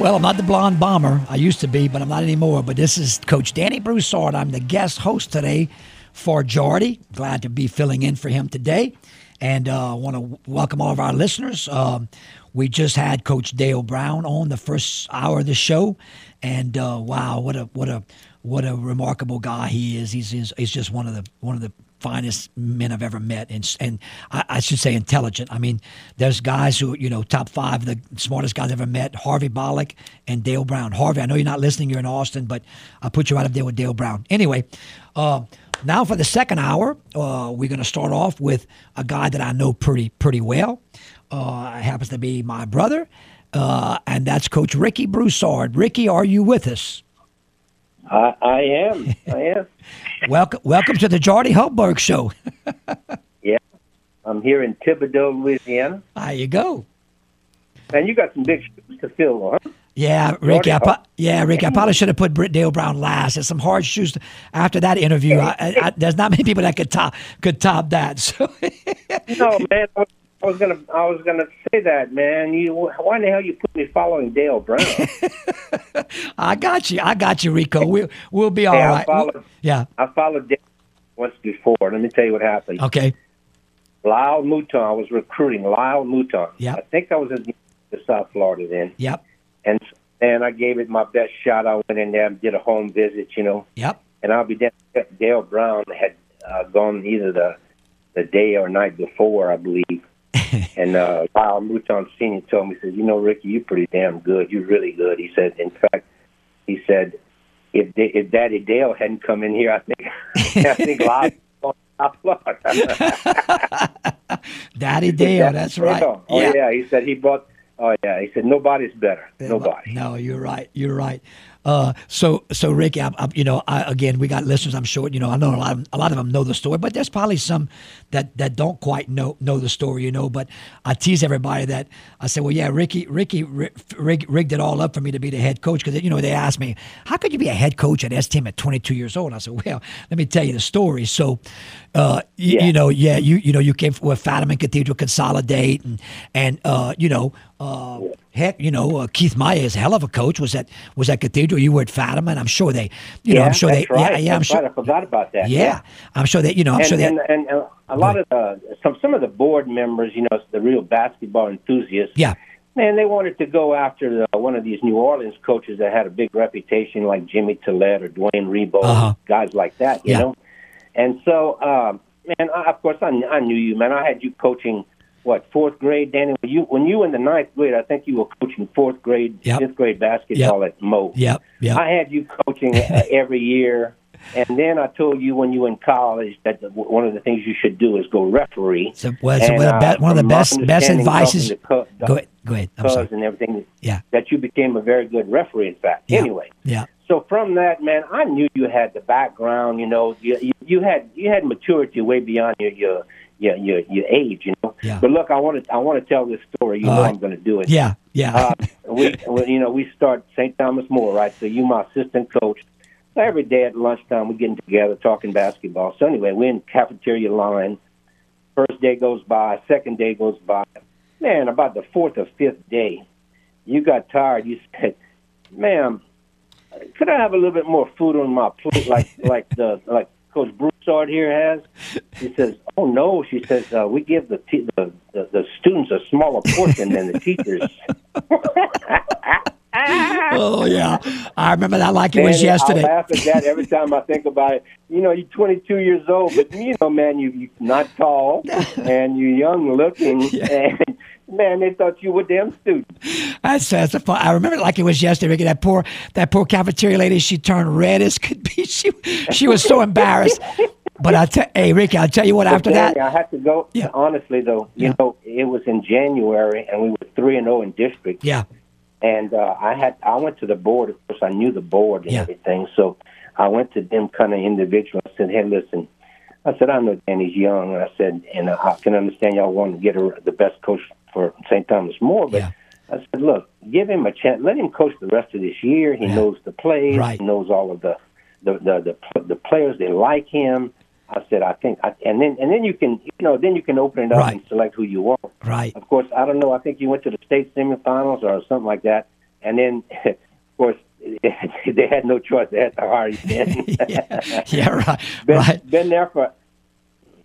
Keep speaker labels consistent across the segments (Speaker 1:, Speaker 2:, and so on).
Speaker 1: Well, I'm not the blonde bomber. I used to be, but I'm not anymore. But this is Coach Danny Broussard. I'm the guest host today for Jordy. Glad to be filling in for him today. And I uh, want to welcome all of our listeners. Um, we just had Coach Dale Brown on the first hour of the show, and uh, wow, what a what a what a remarkable guy he is. He's, he's he's just one of the one of the finest men I've ever met, and and I, I, should say intelligent. I mean, there's guys who you know top five, the smartest guys I've ever met: Harvey Bollock and Dale Brown. Harvey, I know you're not listening; you're in Austin, but I'll put you right up there with Dale Brown. Anyway. Uh, now for the second hour, uh, we're going to start off with a guy that I know pretty pretty well. Uh, happens to be my brother, uh, and that's Coach Ricky Broussard. Ricky, are you with us?
Speaker 2: I, I am. I am.
Speaker 1: welcome, welcome to the Jordy Holtberg Show.
Speaker 2: yeah, I'm here in Thibodaux, Louisiana.
Speaker 1: There you go.
Speaker 2: And you got some big shoes to fill, huh?
Speaker 1: Yeah, Ricky. I yeah, Ricky. I probably should have put Britt Dale Brown last. There's some hard shoes to, after that interview. I, I, there's not many people that could top could top that. So.
Speaker 2: no, man. I was gonna, I was gonna say that, man. You, why in the hell you put me following Dale Brown?
Speaker 1: I got you. I got you, Rico. We'll, we'll be all
Speaker 2: hey,
Speaker 1: right.
Speaker 2: I followed,
Speaker 1: yeah.
Speaker 2: I followed Dale once before. Let me tell you what happened.
Speaker 1: Okay.
Speaker 2: Lyle Mouton. I was recruiting Lyle Mouton.
Speaker 1: Yeah.
Speaker 2: I think I was in South Florida then.
Speaker 1: Yep.
Speaker 2: And and I gave it my best shot. I went in there and did a home visit, you know.
Speaker 1: Yep.
Speaker 2: And I'll be damned. Dale Brown had uh, gone either the the day or night before, I believe. and uh, Lyle Mouton Senior told me, he said, "You know, Ricky, you're pretty damn good. You're really good." He said, "In fact, he said, if if Daddy Dale hadn't come in here, I think I think Lyle."
Speaker 1: Daddy Dale, that's right.
Speaker 2: Oh yeah. yeah, he said he bought. Oh yeah, he said nobody's better. Nobody.
Speaker 1: No, you're right. You're right. Uh, so, so Ricky, I, I, you know, I, again, we got listeners. I'm sure, you know, I know a lot, of, a lot of them know the story, but there's probably some that that don't quite know know the story, you know. But I tease everybody that I say, well, yeah, Ricky, Ricky rig, rigged it all up for me to be the head coach because you know they asked me, how could you be a head coach at STM at 22 years old? And I said, well, let me tell you the story. So, uh, you, yeah. you know, yeah, you you know, you came with Fatiman Cathedral Consolidate, and and uh, you know. Uh, heck, you know, uh, Keith Meyer is a hell of a coach. Was at was at Cathedral. You were at Fatima, and I'm sure they, you
Speaker 2: yeah,
Speaker 1: know, I'm sure they,
Speaker 2: right.
Speaker 1: yeah, yeah, I'm
Speaker 2: that's
Speaker 1: sure.
Speaker 2: Right. I forgot about that.
Speaker 1: Yeah,
Speaker 2: yeah.
Speaker 1: I'm sure that you know, I'm
Speaker 2: and,
Speaker 1: sure that.
Speaker 2: And, and, a lot of the some some of the board members, you know, the real basketball enthusiasts.
Speaker 1: Yeah.
Speaker 2: Man, they wanted to go after the, one of these New Orleans coaches that had a big reputation, like Jimmy Tillett or Dwayne Rebowe,
Speaker 1: uh-huh.
Speaker 2: guys like that, you
Speaker 1: yeah.
Speaker 2: know. And so, um, man, I, of course, I, I knew you, man. I had you coaching what fourth grade, Danny? When you when you were in the ninth grade, I think you were coaching fourth grade,
Speaker 1: yep.
Speaker 2: fifth grade basketball
Speaker 1: yep.
Speaker 2: at Mo.
Speaker 1: Yep, yep.
Speaker 2: I had you coaching uh, every year, and then I told you when you were in college that the, one of the things you should do is go referee.
Speaker 1: So, well, so and, uh, one of the best best advices.
Speaker 2: Co-
Speaker 1: go ahead, go ahead. I'm sorry.
Speaker 2: and everything.
Speaker 1: Yeah.
Speaker 2: That you became a very good referee. In fact,
Speaker 1: yeah.
Speaker 2: anyway.
Speaker 1: Yeah.
Speaker 2: So from that, man, I knew you had the background. You know, you, you, you had you had maturity way beyond your your your your, your age, you know.
Speaker 1: Yeah.
Speaker 2: But look, I want to I want to tell this story. You know,
Speaker 1: Uh,
Speaker 2: I'm going to do it.
Speaker 1: Yeah, yeah.
Speaker 2: Uh, we, you know, we start St. Thomas More, right? So you, my assistant coach. So every day at lunchtime, we're getting together talking basketball. So anyway, we're in cafeteria line. First day goes by, second day goes by. Man, about the fourth or fifth day, you got tired. You said, "Ma'am, could I have a little bit more food on my plate, like like the like Coach Broussard here has?" She says, "Oh no," she says, uh, "We give the, t- the, the the students a smaller portion than the teachers."
Speaker 1: oh yeah, I remember that like it was yesterday.
Speaker 2: I laugh at that every time I think about it. You know, you're 22 years old, but you know, man, you you're not tall and you're young looking,
Speaker 1: Yeah.
Speaker 2: and man, they thought you were damn student.
Speaker 1: That's that's a fun. I remember it like it was yesterday. Ricky. That poor that poor cafeteria lady. She turned red as could be. She she was so embarrassed. But I tell, hey Ricky, I'll tell you what.
Speaker 2: But
Speaker 1: After
Speaker 2: Danny,
Speaker 1: that,
Speaker 2: I had to go.
Speaker 1: Yeah.
Speaker 2: Honestly, though, you
Speaker 1: Yeah.
Speaker 2: know, it was in January, and we were three and zero in district.
Speaker 1: yeah,
Speaker 2: And uh, I had I went to the board. Of course, I knew the board and
Speaker 1: Yeah.
Speaker 2: everything. So I went to them kind of individual. I said, "Hey, listen." I said, "I know Danny's young," and I said, "and uh, I can understand y'all want to get a, the best coach for St. Thomas More, but."
Speaker 1: Yeah.
Speaker 2: I said, "Look, give him a chance. Let him coach the rest of this year. He
Speaker 1: Yeah.
Speaker 2: knows the plays.
Speaker 1: Right.
Speaker 2: He knows all of the the the the, the players. They like him." I said, "I think," I, and then and then you can you know then you can open it up
Speaker 1: Right.
Speaker 2: and select who you want.
Speaker 1: Right.
Speaker 2: Of course, I don't know. I think you went to the state semifinals or something like that, and then of course they had no choice. They had to hire. Then.
Speaker 1: yeah, yeah, right,
Speaker 2: been,
Speaker 1: right.
Speaker 2: been there for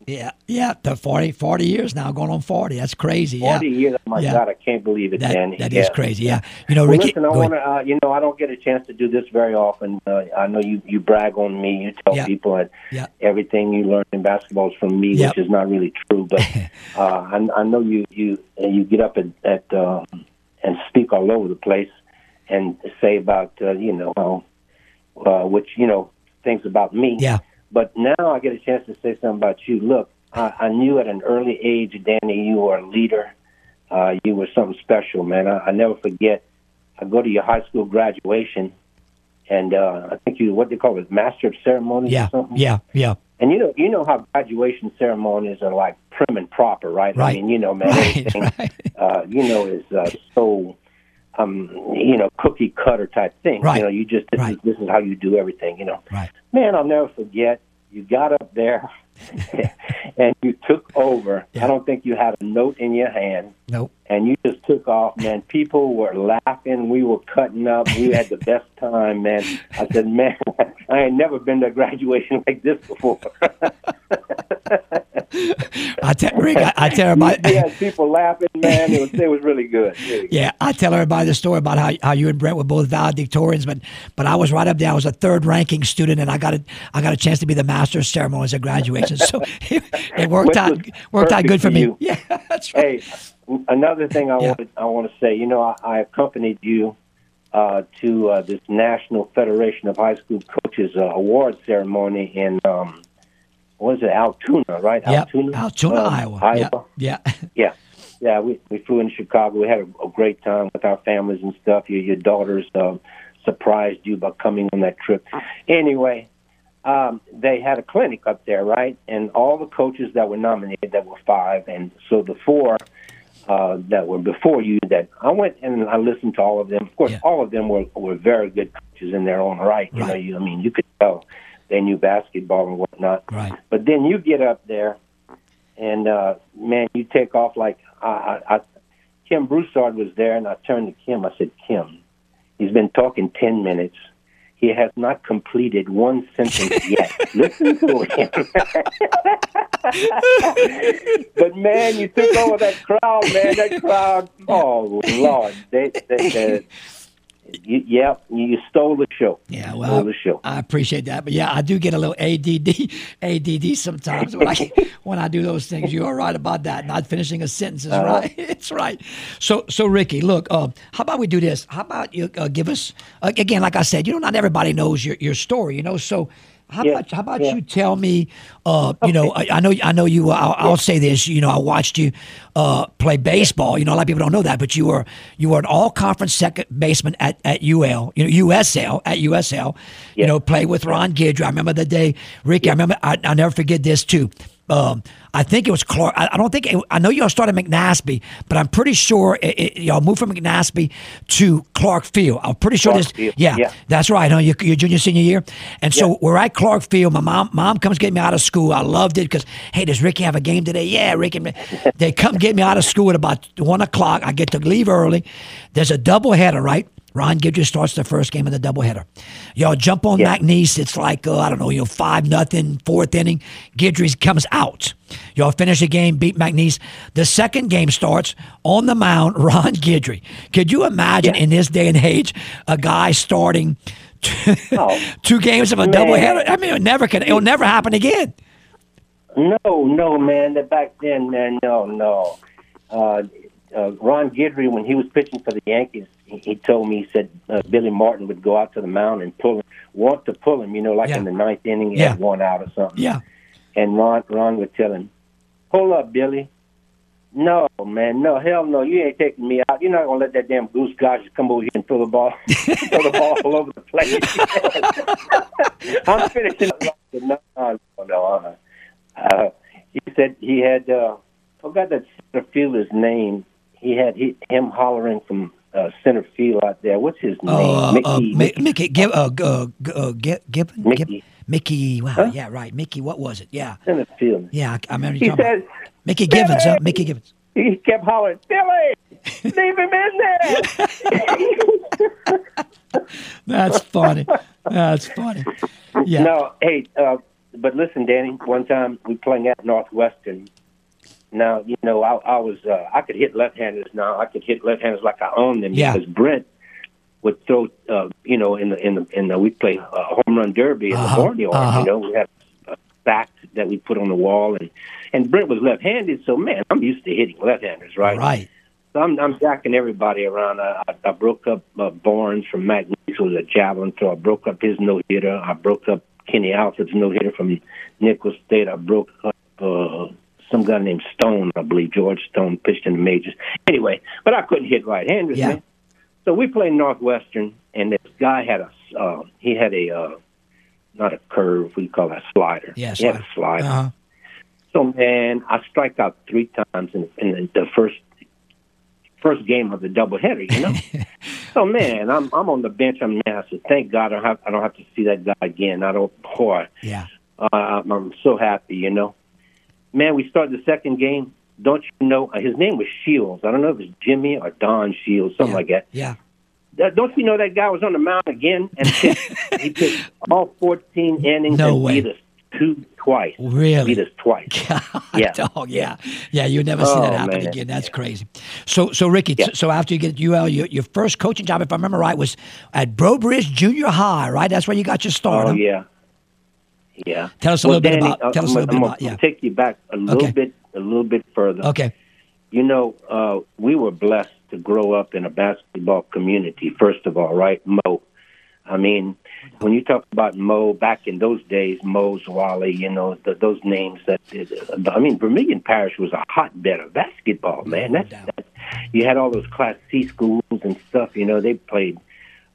Speaker 1: Yeah, yeah. The 40, 40 years now, going on forty. That's crazy.
Speaker 2: forty
Speaker 1: yeah.
Speaker 2: years. Oh my
Speaker 1: Yeah.
Speaker 2: God, I can't believe it,
Speaker 1: That,
Speaker 2: Danny.
Speaker 1: that is
Speaker 2: Yeah.
Speaker 1: crazy. Yeah. You know,
Speaker 2: Well,
Speaker 1: Ricky.
Speaker 2: listen, I want to, Uh, you know, I don't get a chance to do this very often. Uh, I know you you brag on me. You tell
Speaker 1: Yeah.
Speaker 2: people that
Speaker 1: Yeah.
Speaker 2: everything you learn in basketball is from me, which is not really true. But uh, I, I know you you you get up at, at um, and speak all over the place and say about uh, you know how uh, which you know things about me.
Speaker 1: Yeah.
Speaker 2: But now I get a chance to say something about you. Look, I, I knew at an early age, Danny, you were a leader. Uh, you were something special, man. I, I never forget. I go to your high school graduation, and uh, I think you what they call it, master of ceremonies
Speaker 1: Yeah.
Speaker 2: or something.
Speaker 1: Yeah. Yeah.
Speaker 2: And you know, you know how graduation ceremonies are like prim and proper, right?
Speaker 1: Right.
Speaker 2: I mean, you know, man,
Speaker 1: Right,
Speaker 2: everything,
Speaker 1: right.
Speaker 2: uh, you know, is uh, so, um, you know, cookie cutter type thing.
Speaker 1: Right.
Speaker 2: You know, you just this,
Speaker 1: Right.
Speaker 2: is, this is how you do everything. You know,
Speaker 1: Right.
Speaker 2: man, I'll never forget. You got up there and you took over.
Speaker 1: Yeah.
Speaker 2: I don't think you had a note in your hand,
Speaker 1: Nope.
Speaker 2: and you just took off, man. People were laughing. We were cutting up. We had the best time, man. I said, man, I ain't never been to a graduation like this before.
Speaker 1: I tell Rick. I, I tell everybody.
Speaker 2: had people laughing, man. It was, it was really good. Really good.
Speaker 1: Yeah, I tell everybody the story about how, how you and Brent were both valedictorians, but but I was right up there. I was a third ranking student, and I got a I got a chance to be the master of ceremonies at So it, it worked out worked out good for
Speaker 2: for
Speaker 1: me.
Speaker 2: you.
Speaker 1: Yeah, that's right.
Speaker 2: Hey, another thing I
Speaker 1: Yeah.
Speaker 2: wanted I want to say. You know, I, I accompanied you uh, to uh, this National Federation of High School Coaches uh, award ceremony in um, what is it, Altoona, right?
Speaker 1: Yeah,
Speaker 2: Altoona,
Speaker 1: Altoona,
Speaker 2: Um,
Speaker 1: Iowa.
Speaker 2: Iowa.
Speaker 1: Yeah, yeah.
Speaker 2: Yeah, yeah. We we flew in Chicago. We had a, a great time with our families and stuff. Your your daughters um, surprised you by coming on that trip. Anyway, um, they had a clinic up there, right? And all the coaches that were nominated, that were five, and so the four uh, that were before you, that I went and I listened to all of them. Of course,
Speaker 1: Yeah.
Speaker 2: all of them were were very good coaches in their own right. You know, you, I mean, you could tell they knew basketball and whatnot.
Speaker 1: Right.
Speaker 2: But then you get up there, and uh, man, you take off like I, I, I, Kim Broussard was there, and I turned to Kim. I said, Kim, he's been talking ten minutes. He has not completed one sentence yet. Listen to him. but man, you took over that crowd, man. That crowd. Oh Lord, they, they, they you, yeah, you stole the show.
Speaker 1: Yeah, well,
Speaker 2: the show.
Speaker 1: I appreciate that, but yeah, I do get a little ADD, ADD sometimes when I when I do those things. You are right about that. Not finishing a sentence is
Speaker 2: Uh-huh.
Speaker 1: right. It's right. So, so Ricky, look, uh, how about we do this? How about you uh, give us uh, again? Like I said, you know, not everybody knows your your story. You know, so. How
Speaker 2: Yeah,
Speaker 1: about how about
Speaker 2: yeah.
Speaker 1: you tell me? Uh, you know, I, I know I know you. uh, I'll, I'll say this. You know, I watched you uh, play baseball. You know, a lot of people don't know that, but you were you were an all conference second baseman at, at UL. You know, USL at USL. You know, play with Ron Guidry. I remember the day, Ricky. I remember. I, I'll never forget this too. Um, I think it was Clark. I, I don't think it, I know y'all started McNaspy, but I'm pretty sure it, it, y'all moved from McNaspy to Clark Field. I'm pretty sure
Speaker 2: Clark
Speaker 1: this.
Speaker 2: Field,
Speaker 1: Yeah,
Speaker 2: yeah.
Speaker 1: that's right. Huh? Your, your junior senior year, and so
Speaker 2: Yeah.
Speaker 1: we're at Clark Field. My mom, mom comes get me out of school. I loved it because hey, does Ricky have a game today? Yeah, Ricky. they come get me out of school at about one o'clock. I get to leave early. There's a doubleheader, right? Ron Guidry starts the first game of the doubleheader. Y'all jump on
Speaker 2: Yeah.
Speaker 1: McNeese. It's like uh, I don't know, you know, five nothing, fourth inning. Guidry comes out. Y'all finish the game, beat McNeese. The second game starts on the mound. Ron Guidry. Could you imagine
Speaker 2: Yeah.
Speaker 1: in this day and age a guy starting? Two,
Speaker 2: Oh,
Speaker 1: two games of a
Speaker 2: man.
Speaker 1: doubleheader. I mean, it never can. It will never happen again.
Speaker 2: No, no, man. That back then, man. No, no. Uh, uh, Ron Guidry, when he was pitching for the Yankees, he, told me he said uh, Billy Martin would go out to the mound and pull him, want to pull him. You know, like
Speaker 1: Yeah.
Speaker 2: in the ninth inning, he
Speaker 1: Yeah.
Speaker 2: had one out or something.
Speaker 1: Yeah.
Speaker 2: And Ron, Ron would tell him, "Hold up, Billy. No, man, no, hell no. You ain't taking me out. You're not gonna let that damn Goose Gossage come over here and throw the ball, throw the ball all over the place. I'm finishing. Up. No, no, no. Uh, uh, he said he had. Uh, forgot that center fielder's name. He had he, him hollering from uh, center field out there. What's his name?
Speaker 1: Oh, uh,
Speaker 2: Mickey.
Speaker 1: uh, Mi-
Speaker 2: Mickey.
Speaker 1: Mickey, Gib, uh, uh, g- uh, Gi- Gibbon?
Speaker 2: Mickey.
Speaker 1: Gib- Mickey, wow,
Speaker 2: Huh?
Speaker 1: yeah, right. Mickey, what was it? Yeah,
Speaker 2: Center field.
Speaker 1: yeah, I, I remember you talking
Speaker 2: said,
Speaker 1: about Mickey Givens, huh? Mickey Givens.
Speaker 2: He kept hollering, Billy, leave him in there.
Speaker 1: That's funny. That's funny. Yeah.
Speaker 2: No, hey, uh, but listen, Danny. One time we playing at Northwestern. Now you know I, I was uh, I could hit left-handers. Now I could hit left-handers like I own them
Speaker 1: Yeah.
Speaker 2: because Brent would throw. Uh, you know, in the in the in the we play uh, home run derby in
Speaker 1: Uh-huh,
Speaker 2: the barnyard.
Speaker 1: uh-huh.
Speaker 2: You know, we had a sack that we put on the wall, and and Brent was left-handed. So man, I'm used to hitting left-handers, right?
Speaker 1: Right.
Speaker 2: So I'm, I'm jacking everybody around. I, I, I broke up uh, Barnes from McNeese with a javelin throw. I broke up his no hitter. I broke up Kenny Alfred's no hitter from Nicholls State. I broke up uh, some guy named Stone, I believe George Stone pitched in the majors. Anyway, but I couldn't hit right-handers,
Speaker 1: Yeah.
Speaker 2: man. So we played Northwestern, and this guy had a uh, he had a uh, not a curve, we call that slider.
Speaker 1: Yeah,
Speaker 2: he had a
Speaker 1: slider. Uh-huh.
Speaker 2: So man, I strike out three times in, in the, the first first game of the doubleheader. You know. so man, I'm I'm on the bench. I'm said, thank God I don't have I don't have to see that guy again. I don't. Boy,
Speaker 1: Yeah.
Speaker 2: uh, I'm, I'm so happy. You know. Man, we start the second game. Don't you know uh, his name was Shields? I don't know if it's Jimmy or Don Shields, something
Speaker 1: yeah.
Speaker 2: like that.
Speaker 1: Yeah.
Speaker 2: Uh, Don't you know that guy was on the mound again and pitched, he pitched all 14 innings
Speaker 1: No
Speaker 2: and
Speaker 1: way.
Speaker 2: beat us two twice.
Speaker 1: Really?
Speaker 2: Beat us twice. Yeah.
Speaker 1: Dog, yeah. Yeah, you never see that
Speaker 2: Oh,
Speaker 1: happen
Speaker 2: man.
Speaker 1: again. That's crazy. So, so Ricky,
Speaker 2: Yeah.
Speaker 1: so after you get at UL, your, your first coaching job, if I remember right, was at Breaux Bridge Junior High, right? That's where you got your start.
Speaker 2: Oh yeah, yeah.
Speaker 1: Tell us a
Speaker 2: Well,
Speaker 1: little bit about- tell us a
Speaker 2: I'm
Speaker 1: little
Speaker 2: gonna-
Speaker 1: bit
Speaker 2: I'm
Speaker 1: about- yeah.
Speaker 2: Take you back a little
Speaker 1: Okay.
Speaker 2: bit, a little bit further.
Speaker 1: Okay.
Speaker 2: You know, uh, we were blessed to grow up in a basketball community. First of all, right, Mo. I mean, when you talk about Mo back in those days, Mo's Wally, you know, the, those names that. I mean, Vermilion Parish was a hotbed of basketball, man. That's, that's you had all those Class C schools and stuff. You know, they played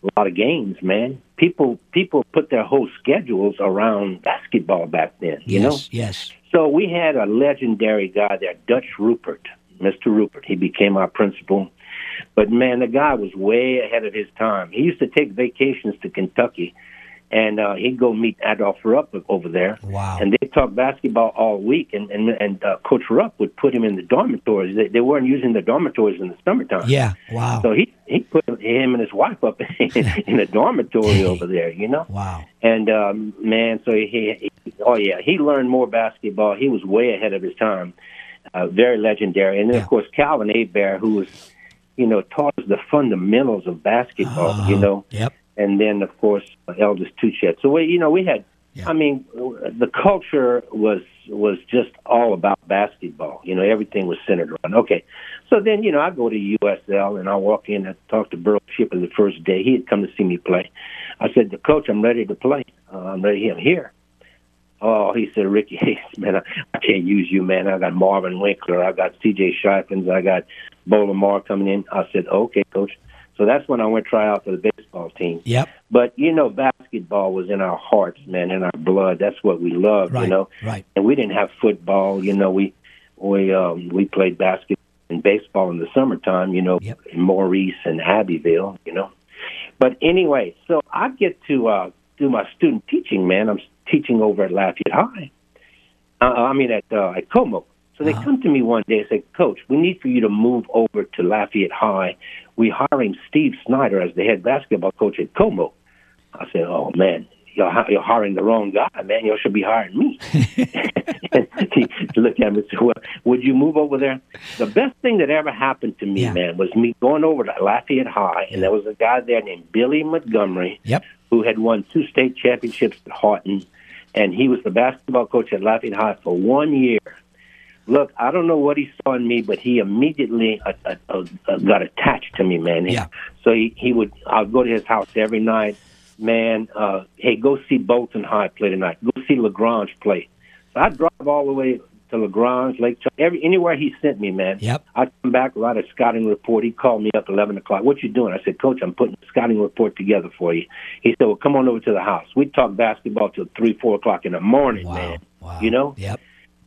Speaker 2: a lot of games, man. People people put their whole schedules around basketball back then. You know,
Speaker 1: yes, yes.
Speaker 2: so we had a legendary guy there, Dutch Rupert, Mr. Rupert. He became our principal. But man, the guy was way ahead of his time. He used to take vacations to Kentucky, and uh, he'd go meet Adolph Rupp over there.
Speaker 1: Wow.
Speaker 2: And they'd talk basketball all week, and and, and uh, Coach Rupp would put him in the dormitories. They, they weren't using the dormitories in the summertime.
Speaker 1: Yeah. Wow.
Speaker 2: So he he put him and his wife up in a dormitory over there, you know.
Speaker 1: wow.
Speaker 2: And um, man, so he, he, oh yeah, he learned more basketball. He was way ahead of his time. Uh, very legendary. And then
Speaker 1: Yeah.
Speaker 2: of course Calvin Abear, who was, you know, taught us the fundamentals of basketball. You
Speaker 1: Uh-huh.
Speaker 2: know,
Speaker 1: Yep.
Speaker 2: And then of course Eldest Touchet. So we, you know, we had.
Speaker 1: Yeah.
Speaker 2: I mean, the culture was was just all about basketball. You know, everything was centered around. Okay, so then you know, I go to USL and I walk in and talk to Beryl Shipley the first day. He had come to see me play. I said, "The coach, I'm ready to play. Uh, I'm ready. I'm here." Oh, he said, Ricky, man, I, I can't use you, man. I got Marvin Winkler, I got C.J. Shifens, I got Bo Lamar coming in. I said, okay, coach. So that's when I went try out for the baseball team.
Speaker 1: Yep.
Speaker 2: But you know, basketball was in our hearts, man, in our blood. That's what we loved,
Speaker 1: Right.
Speaker 2: you know.
Speaker 1: Right.
Speaker 2: And we didn't have football, you know. We we um, we played basketball and baseball in the summertime, you know,
Speaker 1: Yep.
Speaker 2: in Maurice and Abbeville, you know. But anyway, so I get to uh, do my student teaching, man. I'm teaching over at Lafayette High. Uh, I mean, at uh, at Comeaux. So they
Speaker 1: Uh-huh.
Speaker 2: come to me one day and say, Coach, we need for you to move over to Lafayette High. We're hiring Steve Snyder as the head basketball coach at Comeaux. I said, Oh man, you're you're hiring the wrong guy, man. You should be hiring me. and he looked at me and said, Well, would you move over there? The best thing that ever happened to me,
Speaker 1: Yeah.
Speaker 2: man, was me going over to Lafayette High, and there was a guy there named Billy Montgomery
Speaker 1: Yep.
Speaker 2: who had won two state championships at Haughton, and he was the basketball coach at Lafayette High for one year. Look, I don't know what he saw in me, but he immediately uh, uh, uh, uh, got attached to me, man.
Speaker 1: Yeah.
Speaker 2: So he, he would, I'd go to his house every night. Man, uh, hey, go see Bolton High play tonight. Go see Lagrange play. So I'd drive all the way to LaGrange, Lake Charles, every anywhere he sent me, man.
Speaker 1: Yep.
Speaker 2: I'd come back, write a scouting report. He called me up at eleven o'clock. What you doing? I said, Coach, I'm putting a scouting report together for you. He said, Well, come on over to the house. We'd talk basketball till three, four o'clock in the morning,
Speaker 1: Wow.
Speaker 2: man.
Speaker 1: Wow.
Speaker 2: You know?
Speaker 1: Yep.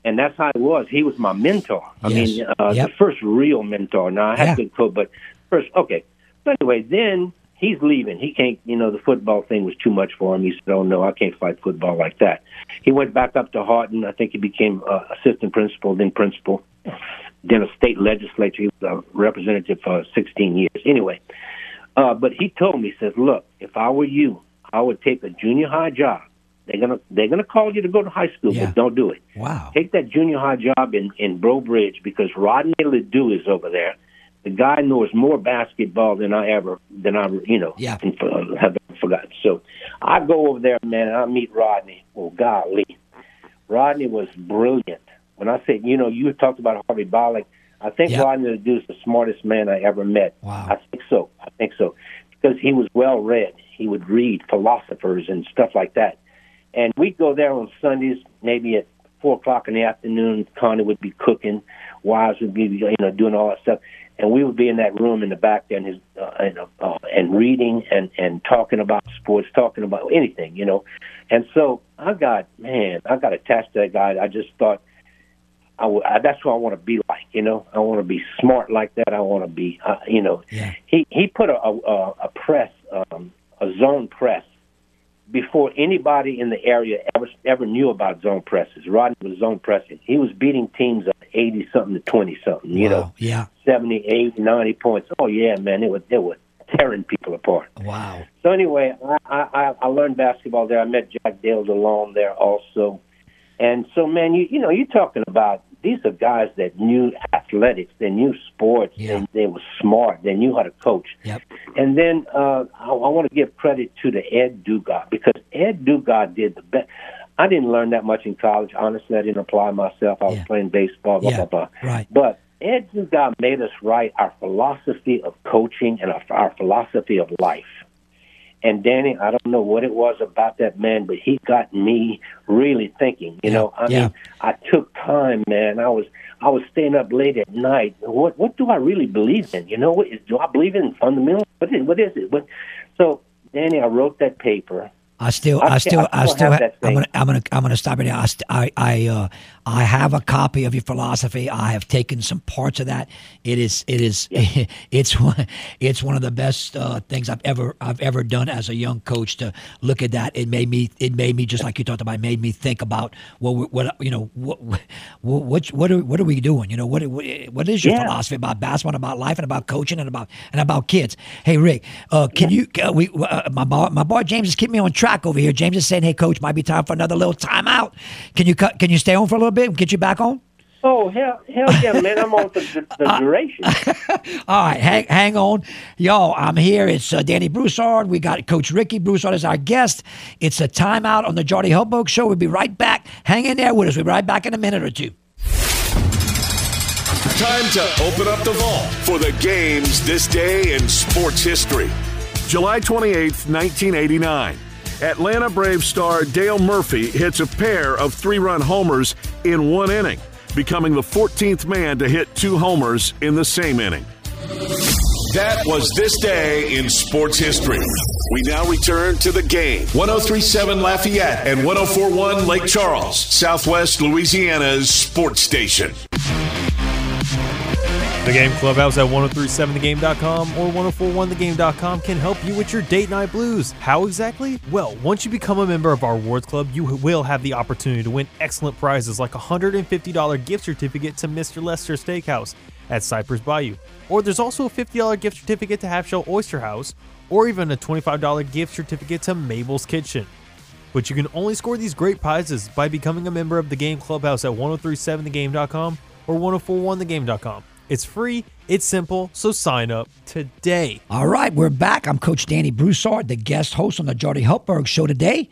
Speaker 2: And that's how it was. He was my mentor. I
Speaker 1: Yes.
Speaker 2: mean, uh,
Speaker 1: Yep.
Speaker 2: the first real mentor. Now I had
Speaker 1: Yeah.
Speaker 2: good coach, but first, okay. So anyway, then he's leaving. He can't. You know, the football thing was too much for him. He said, "Oh no, I can't fight football like that." He went back up to Haughton. I think he became uh, assistant principal, then principal, then a state legislature. He was a representative for 16 years. Anyway, uh, but he told me, he says, "Look, if I were you, I would take a junior high job." They're gonna they're gonna call you to go to high school,
Speaker 1: Yeah.
Speaker 2: but don't do it
Speaker 1: Wow.
Speaker 2: take that junior high job in in Breaux Bridge because Rodney Ledoux is over there. The guy knows more basketball than I ever than I you know
Speaker 1: Yeah.
Speaker 2: can, uh, have forgotten. So I go over there, man, and I meet Rodney. Oh golly, Rodney was brilliant. When I said, you know you talked about Harvey Bollick, I think
Speaker 1: Yeah.
Speaker 2: Rodney Ledoux is the smartest man I ever met.
Speaker 1: Wow.
Speaker 2: I think so. I think so because he was well read. He would read philosophers and stuff like that. And we'd go there on Sundays, maybe at four o'clock in the afternoon. Connie would be cooking, wives would be you know doing all that stuff, and we would be in that room in the back there and his uh, and, uh, and reading and and talking about sports, talking about anything, you know. And so I got man, I got attached to that guy. I just thought. I, w- I that's who I want to be like, you know. I want to be smart like that. I want to be, uh, you know.
Speaker 1: Yeah.
Speaker 2: He he put a a, a press, um, a zone press before anybody in the area ever ever knew about zone presses. Rodney was zone pressing. He was beating teams of eighty something to twenty something. You know,
Speaker 1: Yeah.
Speaker 2: 70, 80, 90 points. Oh yeah, man, it was it was tearing people apart.
Speaker 1: Wow.
Speaker 2: So anyway, I I, I learned basketball there. I met Jack Dale DeLong there also, and so man, you you know you're talking about these are guys that knew athletics, they knew sports,
Speaker 1: Yeah.
Speaker 2: they, they were smart, they knew how to coach.
Speaker 1: Yep.
Speaker 2: And then uh, I, I want to give credit to the Ed Dugas because Ed Dugas did the best. I didn't learn that much in college. Honestly, I didn't apply myself. I was
Speaker 1: Yeah.
Speaker 2: playing baseball, blah,
Speaker 1: Yeah.
Speaker 2: blah, blah.
Speaker 1: Right.
Speaker 2: But Ed Dugas made us write our philosophy of coaching and our, our philosophy of life. And Danny, I don't know what it was about that man, but he got me really thinking. You
Speaker 1: Yeah,
Speaker 2: know, I
Speaker 1: yeah.
Speaker 2: mean, I took time, man. I was I was staying up late at night. What what do I really believe in? You know, what is, do I believe in fundamentals? What is what is it? What? So, Danny, I wrote that paper.
Speaker 1: I still,
Speaker 2: I
Speaker 1: I,
Speaker 2: still-
Speaker 1: still,
Speaker 2: I
Speaker 1: I
Speaker 2: still
Speaker 1: still,
Speaker 2: have
Speaker 1: ha-
Speaker 2: that
Speaker 1: I'm gonna, I'm gonna, I'm gonna stop it there. I, st- I, I, uh, I have a copy of your philosophy. I have taken some parts of that. It is, it is, it's one, it's one of the best uh, things I've ever, I've ever done as a young coach. To look at that, it made me, it made me just like you talked about. It made me think about what, what, you know, what, what, what, what are, what are we doing? You know, what, what, is your
Speaker 2: Yeah.
Speaker 1: philosophy about basketball, about life, and about coaching, and about, and about kids? Hey, Rick, uh, can you, uh, we, uh, my boy, my boy James is keeping me on track over here. James is saying, "Hey, coach, might be time for another little timeout. Can you cut? Can you stay on for a little bit get you back on?"
Speaker 2: Oh hell, hell yeah, man! I'm on for the, the duration.
Speaker 1: All right, hang, hang on. Y'all, I'm here. It's uh, Danny Broussard. We got Coach Ricky Broussard as our guest. It's a timeout on the Jordy Hubboak Show. We'll be right back. Hang in there with us. We'll be right back in a minute or two.
Speaker 3: Time to open up the vault for the games this day in sports history. July 28th, 1989. Atlanta Braves star Dale Murphy hits a pair of three run homers in one inning, becoming the 14th man to hit two homers in the same inning. That was this day in sports history. We now return to the game. 1037 Lafayette and 1041 Lake Charles, Southwest Louisiana's sports station.
Speaker 4: The Game Clubhouse at 1037thegame.com or 1041thegame.com can help you with your date night blues. How exactly? Well, once you become a member of our awards club, you will have the opportunity to win excellent prizes like a $150 gift certificate to Mr. Lester Steakhouse at Cypress Bayou. Or there's also a $50 gift certificate to Half Shell Oyster House, or even a $25 gift certificate to Mabel's Kitchen. But you can only score these great prizes by becoming a member of the Game Clubhouse at 1037thegame.com or 1041thegame.com. It's free, it's simple, so sign up today.
Speaker 1: All right, we're back. I'm Coach Danny Broussard, the guest host on the Jordy Helpberg Show today,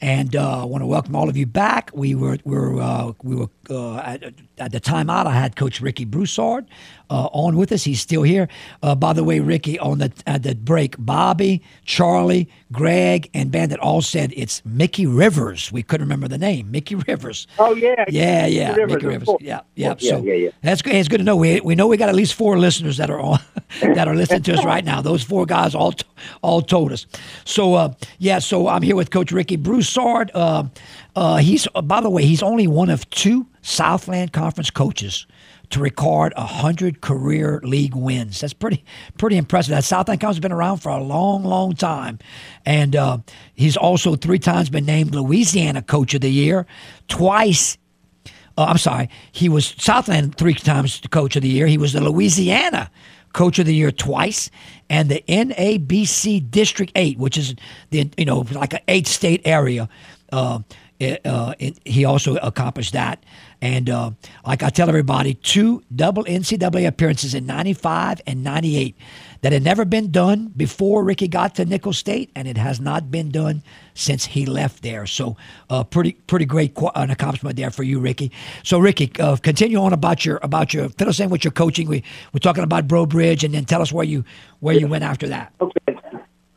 Speaker 1: and uh, I want to welcome all of you back. We were we were uh, we were uh, at, at the time out. I had Coach Ricky Broussard uh, on with us. He's still here. Uh, by the way, Ricky, on the at the break, Bobby, Charlie, Greg, and Bandit all said it's Mickey Rivers. We couldn't remember the name, Mickey Rivers.
Speaker 2: Oh yeah,
Speaker 1: yeah, yeah,
Speaker 2: Rivers,
Speaker 1: Mickey Rivers. Yeah,
Speaker 2: yeah.
Speaker 1: yeah. So
Speaker 2: yeah, yeah.
Speaker 1: that's good. It's good to know. We we know we got at least four listeners that are on that are listening to us right now. Those four guys all all told us. So uh, yeah, so I'm here with Coach Ricky Broussard. Uh, uh, he's by the way, he's only one of two Southland Conference coaches to record hundred career league wins. That's pretty pretty impressive. That Southland Conference has been around for a long, long time, and uh, he's also three times been named Louisiana Coach of the Year, twice. Uh, I'm sorry, he was Southland three times Coach of the Year. He was the Louisiana Coach of the Year twice, and the NABC District Eight, which is the you know like an eight state area. Uh, it, uh, it, he also accomplished that. And uh, like I tell everybody, two double NCAA appearances in 95 and 98 that had never been done before Ricky got to Nicholls State, and it has not been done since he left there. So, uh, pretty pretty great qu- an accomplishment there for you, Ricky. So, Ricky, uh, continue on about your about your fill us in with your coaching. We we're talking about Breaux Bridge, and then tell us where you where you went after that.
Speaker 2: Okay.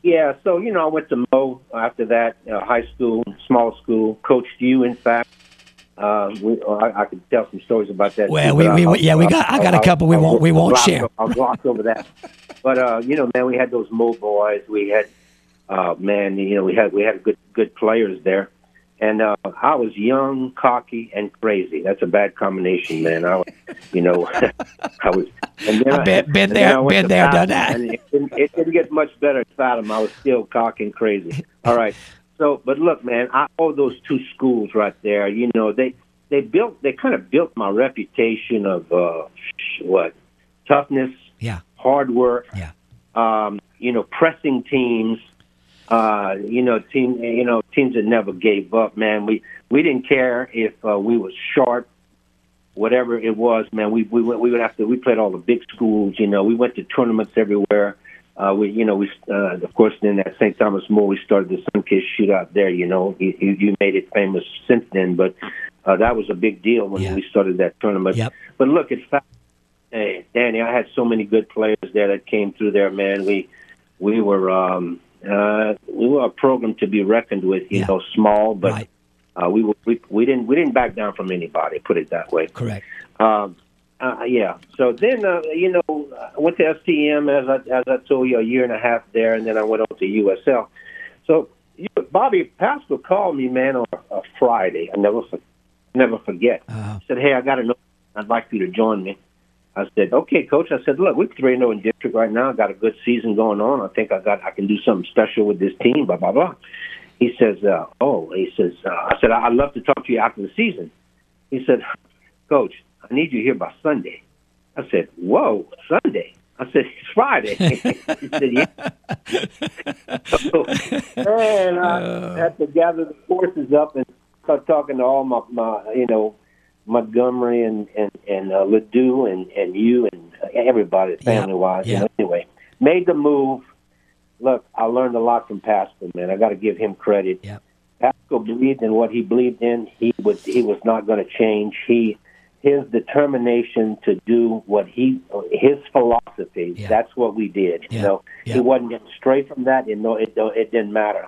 Speaker 2: Yeah, so you know, I went to Mo after that, uh, high school, small school. Coached you, in fact. Uh, we, I, I could tell some stories about that.
Speaker 1: Well, too, we, we, yeah, we got. I got a couple. We won't. We won't share.
Speaker 2: I'll gloss over that. But uh, you know, man, we had those Mo boys. We had, uh, man, you know, we had we had good good players there. And uh, I was young, cocky, and crazy. That's a bad combination, man. I, was, you know, I was.
Speaker 1: And then I, been, been there, been there, done that.
Speaker 2: It, didn't, it didn't get much better at Fatima. I was still cocky and crazy. All right. So, but look, man, I owe those two schools right there. You know, they they built, they kind of built my reputation of uh, what toughness,
Speaker 1: yeah,
Speaker 2: hard work,
Speaker 1: yeah,
Speaker 2: um, you know, pressing teams uh, you know, team, you know, teams that never gave up, man. We we didn't care if uh, we was short, whatever it was, man. We we went we went after we played all the big schools, you know. We went to tournaments everywhere. Uh, we, you know, we uh, of course then at St. Thomas More we started the Sunkiss Shootout there. You know, you, you made it famous since then, but uh, that was a big deal when
Speaker 1: Yeah.
Speaker 2: we started that tournament.
Speaker 1: Yep.
Speaker 2: But look, it's fact. Hey, Danny, I had so many good players there that came through there, man. We we were um, uh, we were a program to be reckoned with. You
Speaker 1: Yeah.
Speaker 2: know, small, but
Speaker 1: right,
Speaker 2: uh, we, were, we we didn't we didn't back down from anybody. Put it that way.
Speaker 1: correct.
Speaker 2: Um, uh, yeah. So then, uh, you know, I went to STM as I as I told you a year and a half there, and then I went on to USL. So you, Bobby Paschal called me, man, on a, a Friday. I never for, never forget.
Speaker 1: Uh,
Speaker 2: Said, "Hey, I got to know. I'd like you to join me." I said, "Okay, coach." I said, "Look, we're three zero in district right now. I got a good season going on. I think I got I can do something special with this team." Blah blah blah. He says, uh, "Oh," he says. Uh, I said, "I'd love to talk to you after the season." He said, "Coach, I need you here by Sunday." I said, "Whoa, Sunday." I said, "It's Friday." he said, "Yeah." so, and I had to gather the forces up and start talking to all my, my you know, Montgomery and and and uh, Ledoux and and you and uh, everybody family wise.
Speaker 1: yeah.
Speaker 2: You know, anyway, made the move. Look, I learned a lot from Paschal, man. I got to give him credit.
Speaker 1: Yeah.
Speaker 2: Paschal believed in what he believed in. He was he was not going to change. He his determination to do what he his philosophy.
Speaker 1: Yeah.
Speaker 2: That's what we did.
Speaker 1: Yeah.
Speaker 2: You know,
Speaker 1: Yeah.
Speaker 2: he wasn't getting straight from that. And no, it it didn't matter.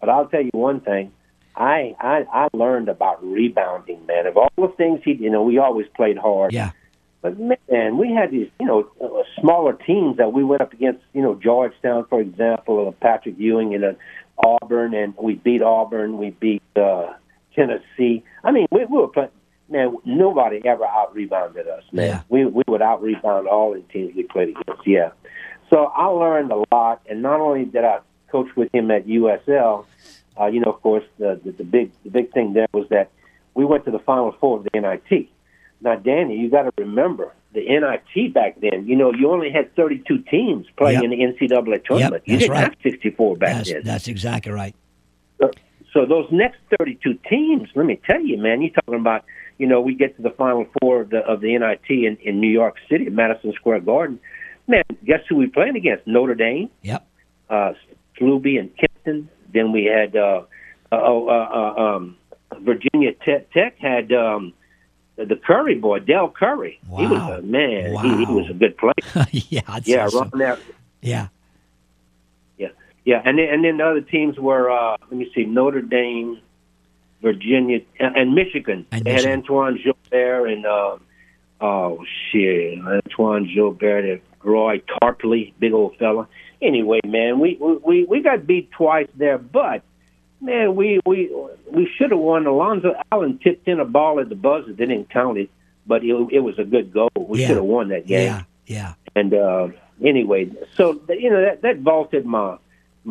Speaker 2: But I'll tell you one thing. I, I I learned about rebounding, man. Of all the things he, you know, we always played hard.
Speaker 1: yeah,
Speaker 2: But man, we had these, you know, uh, smaller teams that we went up against. You know, Georgetown, for example, or Patrick Ewing and uh, Auburn, and we beat Auburn. We beat uh, Tennessee. I mean, we, we were playing. Man, nobody ever out rebounded us, man.
Speaker 1: Yeah.
Speaker 2: We we would out rebound all the teams we played against. Yeah. So I learned a lot, and not only did I coach with him at USL, uh, you know, of course, the, the the big the big thing there was that we went to the Final Four of the NIT. Now, Danny, you got to remember the NIT back then. You know, you only had 32 teams playing
Speaker 1: Yep.
Speaker 2: in the NCAA tournament. you
Speaker 1: that's
Speaker 2: didn't
Speaker 1: right.
Speaker 2: have 64 back
Speaker 1: that's
Speaker 2: then.
Speaker 1: that's exactly right.
Speaker 2: So, so those next 32 teams, let me tell you, man, you're talking about, you know, we get to the Final Four of the of the NIT in, in New York City, at Madison Square Garden. Man, guess who we playing against? Notre Dame,
Speaker 1: Yep.
Speaker 2: uh, Sluby and Kempton. Then we had uh, uh, oh, uh, uh, um, Virginia Tech, Tech had um, the Curry boy, Dell Curry.
Speaker 1: Wow.
Speaker 2: He was a man.
Speaker 1: Wow.
Speaker 2: He, he was a good player.
Speaker 1: yeah, I'd
Speaker 2: yeah, that.
Speaker 1: Yeah.
Speaker 2: Yeah, yeah, and then and then the other teams were uh, let me see, Notre Dame, Virginia, and, and Michigan.
Speaker 1: And
Speaker 2: they
Speaker 1: Michigan.
Speaker 2: had Antoine Joubert and uh, oh shit, Antoine Joubert and Roy Tarpley, big old fella. Anyway, man, we we we got beat twice there, but man, we we we should have won. Alonzo Allen tipped in a ball at the buzzer, they didn't count it, but it, it was a good goal. We
Speaker 1: Yeah.
Speaker 2: should have won that game.
Speaker 1: Yeah. Yeah.
Speaker 2: And uh, anyway, so you know that that vaulted my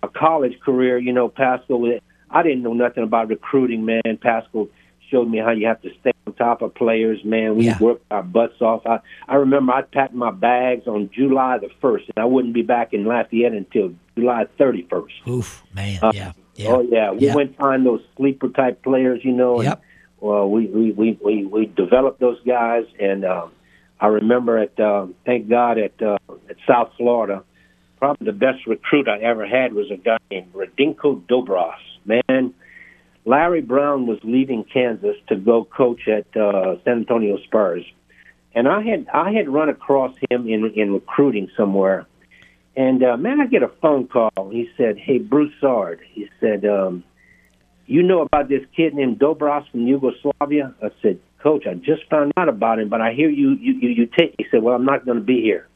Speaker 2: my college career. You know, Paschal. I didn't know nothing about recruiting, man. Paschal showed me how you have to stay on top of players, man. We
Speaker 1: Yeah.
Speaker 2: worked our butts off. I I remember I packed my bags on July the first, and I wouldn't be back in Lafayette until July thirty first.
Speaker 1: Oof, man.
Speaker 2: Uh,
Speaker 1: yeah. Yeah.
Speaker 2: Oh yeah, we
Speaker 1: Yeah.
Speaker 2: went find those sleeper type players, you know. And,
Speaker 1: Yep.
Speaker 2: Well, we we we we, we developed those guys, and um, I remember at uh, thank God at uh, at South Florida, probably the best recruit I ever had was a guy named Radenko Dobras. Man, Larry Brown was leaving Kansas to go coach at uh, San Antonio Spurs, and I had I had run across him in in recruiting somewhere, and uh, man, I get a phone call. He said, "Hey, Broussard," he said, um, "You know about this kid named Dobras from Yugoslavia?" I said, "Coach, I just found out about him, but I hear you you you, you take." He said, "Well, I'm not going to be here."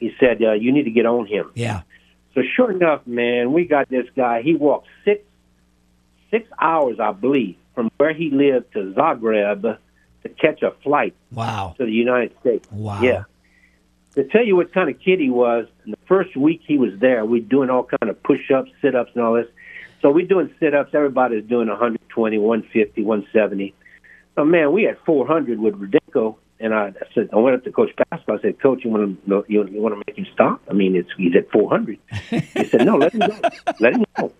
Speaker 2: He said, uh, "You need to get on him."
Speaker 1: Yeah.
Speaker 2: So sure enough, man, we got this guy. He walked six six hours, I believe, from where he lived to Zagreb to catch a flight
Speaker 1: Wow.
Speaker 2: to the United States.
Speaker 1: Wow.
Speaker 2: Yeah. To tell you what kind of kid he was, in the first week he was there, we doing all kind of push-ups, sit-ups, and all this. So we doing sit-ups. Everybody's doing 120, 150, 170. So man, we had 400 with Radico, and I, I said, I went up to Coach Paschal. I said, Coach, you want to you, you want to make him stop? I mean, it's he's at 400. He said, No, let him go. Let him go.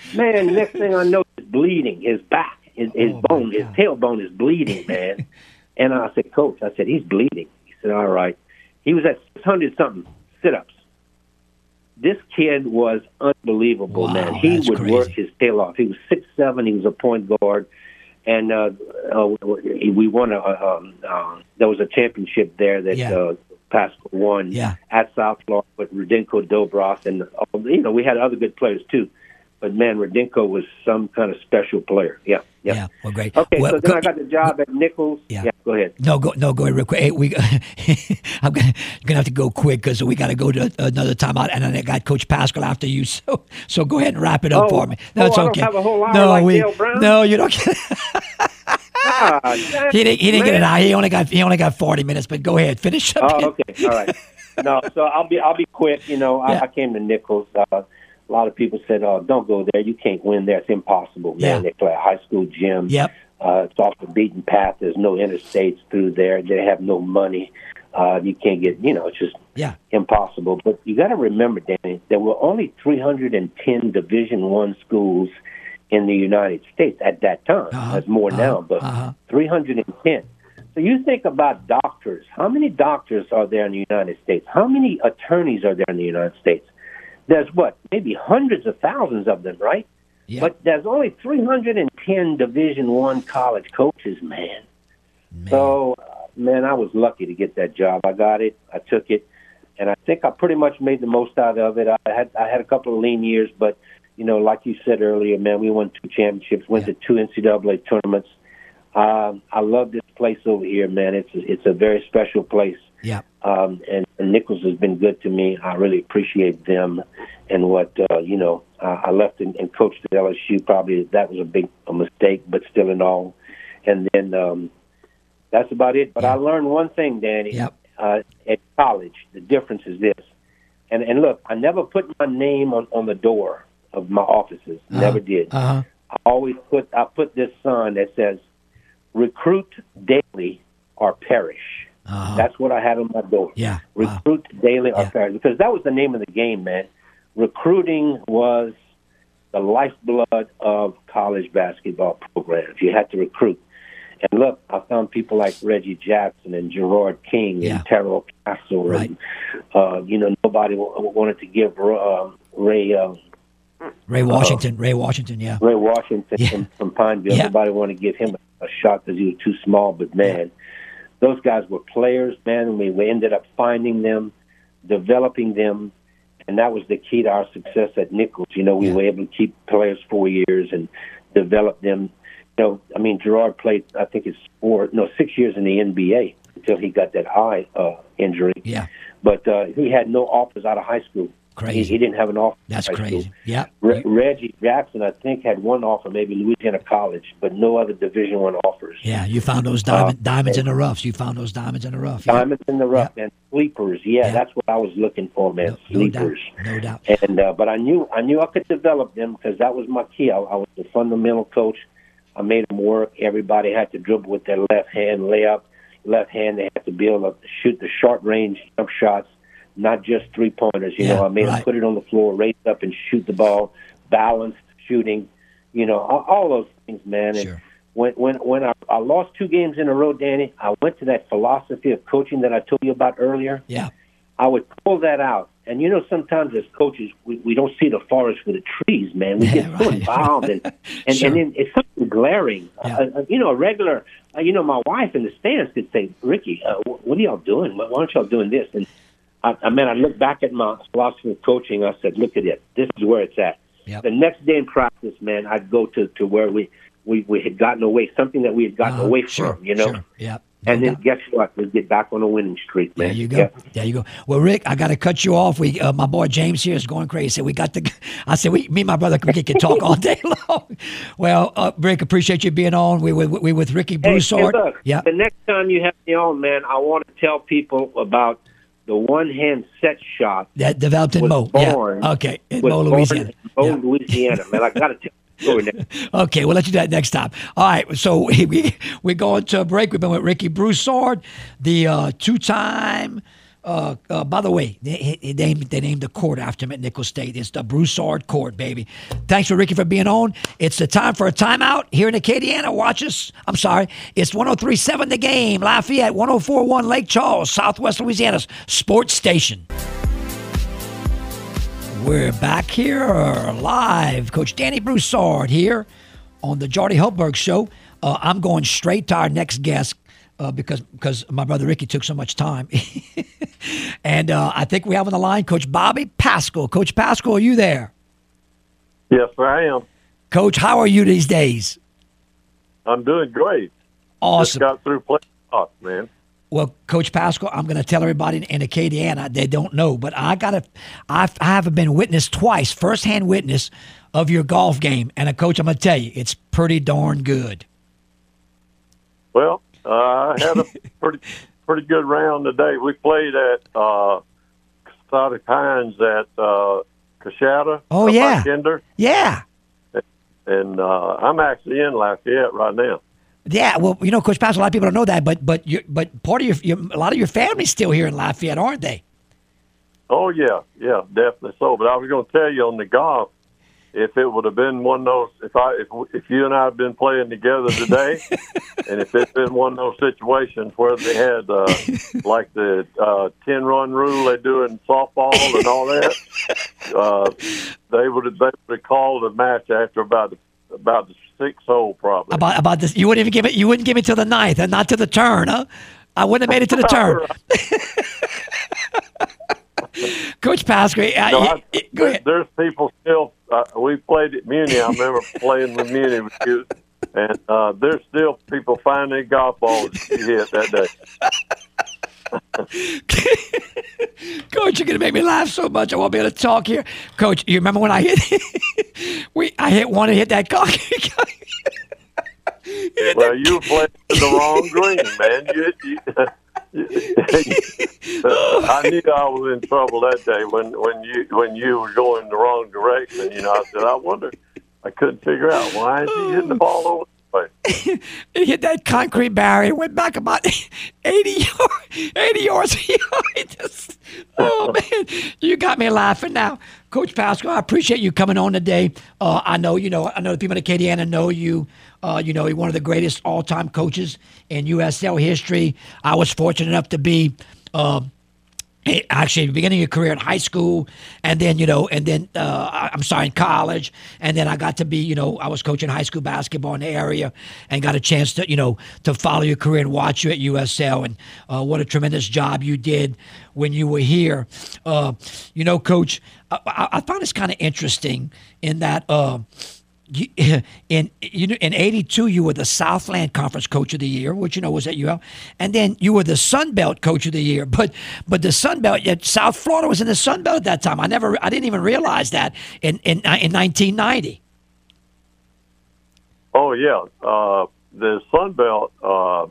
Speaker 2: Man, the next thing I know, is bleeding. His back, his, his
Speaker 1: Oh,
Speaker 2: bone, his tailbone is bleeding, man. and I said, Coach, I said he's bleeding. He said, All right. He was at 600 something sit-ups. This kid was unbelievable,
Speaker 1: Wow,
Speaker 2: man. He would
Speaker 1: crazy.
Speaker 2: work his tail off. He was six seven. He was a point guard, and uh, uh, we won a. Um, uh, there was a championship there that
Speaker 1: Yeah.
Speaker 2: uh, Paschal won
Speaker 1: Yeah.
Speaker 2: at South Florida with Radenko Dobras, and you know we had other good players too. But man, Radenko was some kind of special player. Yeah, yeah.
Speaker 1: Yeah. Well, great.
Speaker 2: Okay,
Speaker 1: Well,
Speaker 2: so then
Speaker 1: go-
Speaker 2: I got the job at Nicholls.
Speaker 1: Yeah.
Speaker 2: go ahead.
Speaker 1: No, go no go ahead real quick. Hey, we I'm gonna gonna have to go quick because we got to go to another timeout, and then I got Coach Paschal after you. So so go ahead and wrap it up
Speaker 2: Oh,
Speaker 1: for me.
Speaker 2: oh,
Speaker 1: No, it's
Speaker 2: I don't
Speaker 1: okay.
Speaker 2: have a whole hour
Speaker 1: no,
Speaker 2: like
Speaker 1: we
Speaker 2: Brown?
Speaker 1: no, you don't.
Speaker 2: Ah, damn
Speaker 1: he didn't he didn't get
Speaker 2: man.
Speaker 1: it out. He only got he only got 40 minutes. But go ahead, finish up.
Speaker 2: Oh, okay, all right. No, so I'll be I'll be quick. You know, I, I came to Nicholls. Uh, a lot of people said, "Oh, don't go there. You can't win there. It's impossible." Man,
Speaker 1: Yeah.
Speaker 2: they play a high school gym.
Speaker 1: Yep.
Speaker 2: Uh, it's off the beaten path. There's no interstates through there. They have no money. Uh, you can't get. You know, it's just
Speaker 1: Yeah.
Speaker 2: impossible. But you got to remember, Danny, there were only 310 Division One schools in the United States at that time.
Speaker 1: Uh-huh,
Speaker 2: There's more now,
Speaker 1: uh-huh,
Speaker 2: but
Speaker 1: uh-huh.
Speaker 2: 310. So you think about doctors. How many doctors are there in the United States? How many attorneys are there in the United States? There's what? Maybe hundreds of thousands of them, right?
Speaker 1: Yeah.
Speaker 2: But there's only 310 Division One college coaches, man. So, uh, man, I was lucky to get that job. I got it. I took it, and I think I pretty much made the most out of it. I had I had a couple of lean years, but you know, like you said earlier, man, we won two championships, went to two NCAA tournaments. Um, I love this place over here, man. It's it's a very special place.
Speaker 1: Yeah.
Speaker 2: Um, and, and Nicholls has been good to me. I really appreciate them and what uh, you know. Uh, I left and, and coached at LSU. Probably that was a big a mistake, but still in all. And then um, that's about it. But I learned one thing, Danny.
Speaker 1: Yep.
Speaker 2: Uh, at college, the difference is this. And and look, I never put my name on, on the door of my offices. Never did.
Speaker 1: Uh huh.
Speaker 2: I always put I put this sign that says recruit daily or perish.
Speaker 1: Uh-huh.
Speaker 2: That's what I had on my door.
Speaker 1: Yeah. Wow.
Speaker 2: Recruit daily or
Speaker 1: Yeah.
Speaker 2: perish. Because that was the name of the game, man. Recruiting was the lifeblood of college basketball programs. You had to recruit. And look, I found people like Reggie Jackson and Gerard King
Speaker 1: Yeah.
Speaker 2: and Terrell Castle.
Speaker 1: Right.
Speaker 2: And, uh, you know, nobody wa- wanted to give uh, Ray uh,
Speaker 1: Ray Washington. Ray Washington. Yeah.
Speaker 2: Ray Washington
Speaker 1: Yeah.
Speaker 2: from, from Pineville.
Speaker 1: Yeah.
Speaker 2: Nobody wanted to give him a a shot because he was too small. But man, those guys were players, man. We we ended up finding them, developing them, and that was the key to our success at Nicholls. You know, we
Speaker 1: Yeah.
Speaker 2: were able to keep players four years and develop them. You know, I mean, Gerard played, I think it's four, no, six years in the NBA until he got that eye uh, injury.
Speaker 1: Yeah.
Speaker 2: But uh, he had no offers out of high school.
Speaker 1: Crazy.
Speaker 2: He, he didn't have an offer.
Speaker 1: That's
Speaker 2: out of high
Speaker 1: crazy. Yeah.
Speaker 2: Re- Reggie Jackson, I think, had one offer, maybe Louisiana College, but no other Division One offers.
Speaker 1: Yeah, you found those
Speaker 2: Uh,
Speaker 1: diamonds in the roughs. You found those diamonds in the rough. Yeah.
Speaker 2: Diamonds in the rough, man. Sleepers, yeah,
Speaker 1: Yeah.
Speaker 2: that's what I was looking for, man.
Speaker 1: No, no doubt.
Speaker 2: Sleepers.
Speaker 1: No doubt.
Speaker 2: And uh, but I knew I knew I could develop them because that was my key. I, I was the fundamental coach. I made them work. Everybody had to dribble with their left hand, lay up, left hand. They had to be able to shoot the short range jump shots, not just three pointers. You
Speaker 1: Yeah,
Speaker 2: know, I mean,
Speaker 1: right.
Speaker 2: put it on the floor, raise up, and shoot the ball, balanced shooting. You know, all, all those things, man. And
Speaker 1: Sure.
Speaker 2: when when when I, I lost two games in a row, Danny, I went to that philosophy of coaching that I told you about earlier.
Speaker 1: Yeah.
Speaker 2: I would pull that out. And you know, sometimes as coaches, we, we don't see the forest for the trees, man. We
Speaker 1: Yeah,
Speaker 2: get so involved, and and,
Speaker 1: Sure.
Speaker 2: and then it's something glaring.
Speaker 1: Yeah.
Speaker 2: Uh, uh, you know, a regular. Uh, you know, my wife in the stands could say, "Ricky, uh, what are y'all doing? Why why aren't y'all doing this?" And I, I mean, I look back at my philosophy of coaching. I said, "Look at it. This is where it's at."
Speaker 1: Yep.
Speaker 2: The next day in practice, man, I'd go to to where we we we had gotten away, something that we had gotten
Speaker 1: Uh,
Speaker 2: away
Speaker 1: sure,
Speaker 2: from. You know.
Speaker 1: Sure.
Speaker 2: And then guess what? We get back on a winning streak, man.
Speaker 1: There you go.
Speaker 2: Yeah.
Speaker 1: There you go. Well, Rick, I got to cut you off. We, uh, my boy James here is going crazy. We got the. I said, we, me and my brother Ricky can talk all day long. Well, uh, Rick, appreciate you being on. We we, we with Ricky
Speaker 2: Hey, hey, look,
Speaker 1: yeah.
Speaker 2: the next time you have me on, man, I want to tell people about the one hand set shot
Speaker 1: That developed in Mo.
Speaker 2: born.
Speaker 1: Yeah. Okay. In Mo, Louisiana.
Speaker 2: Mo,
Speaker 1: Yeah.
Speaker 2: Louisiana. Man, I got to tell.
Speaker 1: Okay, we'll let you do that next time. All right, so we we're going to a break. We've been with Ricky Broussard, the uh, two-time. Uh, uh, by the way, they, they named they named the court after him at Nicholls State. It's the Broussard Court, baby. Thanks for Ricky for being on. It's the time for a timeout here in Acadiana. Watch us. I'm sorry. It's 103.7 The Game, Lafayette, 104.1 Lake Charles, Southwest Louisiana's sports station. We're back here live. Coach Danny Broussard here on the Jordy Hultberg Show. Uh, I'm going straight to our next guest uh, because because my brother Ricky took so much time. and uh, I think we have on the line Coach Bobby Paschal. Coach Paschal, are you there?
Speaker 5: Yes, I am.
Speaker 1: Coach, how are you these days?
Speaker 5: I'm doing great. Just
Speaker 1: Awesome.
Speaker 5: got through playoffs, man.
Speaker 1: Well, Coach Paschal, I'm going to tell everybody in, in Acadiana they don't know, but I got to, I've, I have been witness twice, firsthand witness of your golf game. And a coach, I'm going to tell you, it's pretty darn good.
Speaker 5: Well, uh, I had a pretty pretty good round today. We played at uh, Pines at uh.
Speaker 1: Oh, yeah.
Speaker 5: Kinder,
Speaker 1: Yeah.
Speaker 5: and uh, I'm actually in Lafayette right now.
Speaker 1: Yeah, well, you know, Coach Paschal, a lot of people don't know that, but but you, but part of your, your a lot of your family's still here in Lafayette, aren't they?
Speaker 5: Oh yeah, yeah, definitely so. But I was going to tell you on the golf, if it would have been one of those, if I if if you and I had been playing together today, and if it's been one of those situations where they had uh, like the uh, ten run rule they do in softball and all that, uh, they would have they would have called a match after about the, about the sixth hole probably.
Speaker 1: About about this, you wouldn't even give it. You wouldn't give it to the ninth, and not to the turn, huh? I wouldn't have made it to the turn. Coach Paschal, I,
Speaker 5: No,
Speaker 1: y-
Speaker 5: I,
Speaker 1: y- go ahead.
Speaker 5: There's people still. Uh, we played at Muni. I remember playing with Muni with you, and uh, there's still people finding golf balls you hit that day.
Speaker 1: Coach, you're gonna make me laugh so much. I won't be able to talk here. Coach, you remember when I hit? we I hit one and hit that cock.
Speaker 5: Well, you were playing the wrong green, man. You, you, I knew I was in trouble that day when when you when you were going the wrong direction. You know, I said, I wonder. I couldn't figure out why is he hitting the oh. ball over
Speaker 1: it hit that concrete barrier, went back about 80 yards, 80 yards us. Oh, man. You got me laughing now. Coach Paschal, I appreciate you coming on today. Uh, I know, you know, I know the people in Acadiana know you. Uh, you know, you're one of the greatest all-time coaches in USL history. I was fortunate enough to be uh, actually beginning of your career in high school and then you know and then uh, i'm sorry in college and then i got to be you know i was coaching high school basketball in the area and got a chance to you know to follow your career and watch you at usl and uh, what a tremendous job you did when you were here. Uh, you know coach i, I found this kind of interesting in that uh, you, in you know, in '82 you were the Southland Conference Coach of the Year, which you know was at UL, and then you were the Sun Belt Coach of the Year. But but the Sun Belt, yet South Florida was in the Sun Belt at that time. I never, I didn't even realize that in in, in 1990.
Speaker 5: Oh yeah, uh, the Sun Belt. Uh,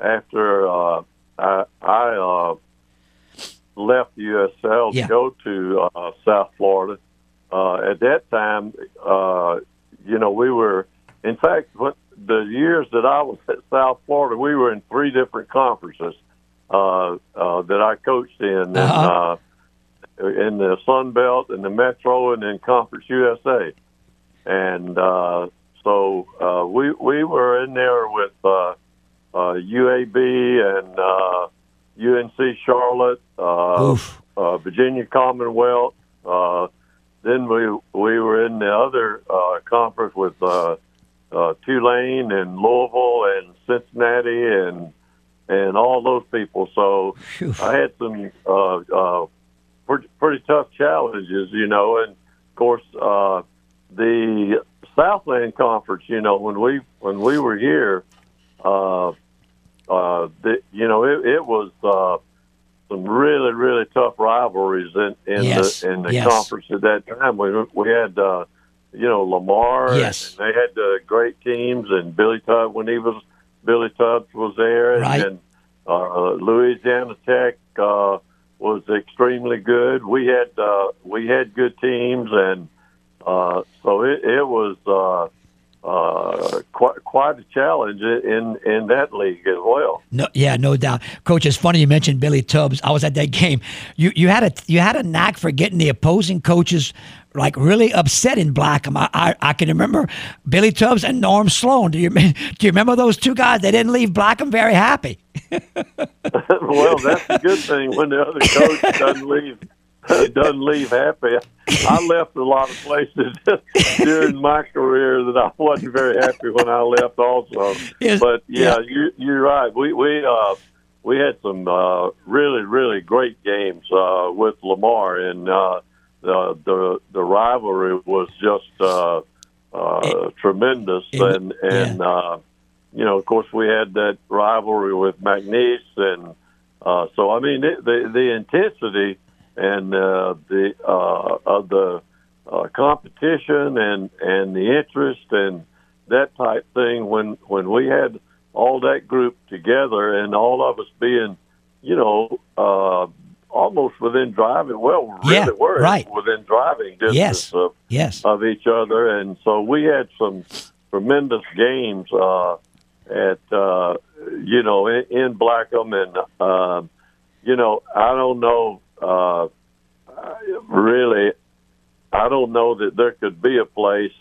Speaker 5: after uh, I, I uh, left USL
Speaker 1: Yeah.
Speaker 5: to go to uh, South Florida, uh, at that time, uh, you know, we were, in fact, what the years that I was at South Florida, we were in three different conferences uh, uh, that I coached in,
Speaker 1: Uh-huh.
Speaker 5: in, uh, in the Sun Belt, and the Metro, and in Conference USA, and uh, so uh, we we were in there with uh, uh, UAB and uh, UNC Charlotte, uh, uh, Virginia Commonwealth. Uh, then we we were in the other uh, conference with uh, uh, Tulane and Louisville and Cincinnati and and all those people. So
Speaker 1: Phew.
Speaker 5: I had some uh, uh, pretty, pretty tough challenges, you know, and of course uh, the Southland Conference. You know, when we when we were here, uh, uh, the, you know, it, it was uh, some really really tough rivalries in in
Speaker 1: Yes,
Speaker 5: the in the
Speaker 1: yes.
Speaker 5: conference at that time. We we had. Uh, you know Lamar,
Speaker 1: Yes.
Speaker 5: and they had uh, great teams, and Billy Tubbs when he was Billy Tubbs was there, and,
Speaker 1: Right.
Speaker 5: and uh, Louisiana Tech uh, was extremely good. We had uh, we had good teams, and uh, so it, it was uh, uh, quite quite a challenge in in that league as well.
Speaker 1: No, yeah, no doubt, Coach. It's funny you mentioned Billy Tubbs. I was at that game. You you had a you had a knack for getting the opposing coaches like really upset in Blackham. I, I I can remember Billy Tubbs and Norm Sloan. Do you do you remember those two guys? They didn't leave Blackham very happy.
Speaker 5: well, that's a good thing when the other coach doesn't leave doesn't leave happy. I left a lot of places during my career that I wasn't very happy when I left also.
Speaker 1: Yes,
Speaker 5: But yeah,
Speaker 1: yeah.
Speaker 5: you you're right. We we uh we had some uh really really great games uh with Lamar and uh the the the rivalry was just uh uh tremendous
Speaker 1: it-
Speaker 5: and and uh you know, of course, we had that rivalry with McNeese, and uh, so I mean, it, the the intensity and uh, the uh, of the uh, competition and and the interest and that type thing. When when we had all that group together and all of us being, you know, uh, almost within driving. Well, we
Speaker 1: Yeah,
Speaker 5: were
Speaker 1: right.
Speaker 5: within driving distance
Speaker 1: Yes.
Speaker 5: of
Speaker 1: Yes.
Speaker 5: of each other, and so we had some tremendous games uh, at uh, you know in, in Blackham, and um, you know I don't know uh, really, I don't know that there could be a place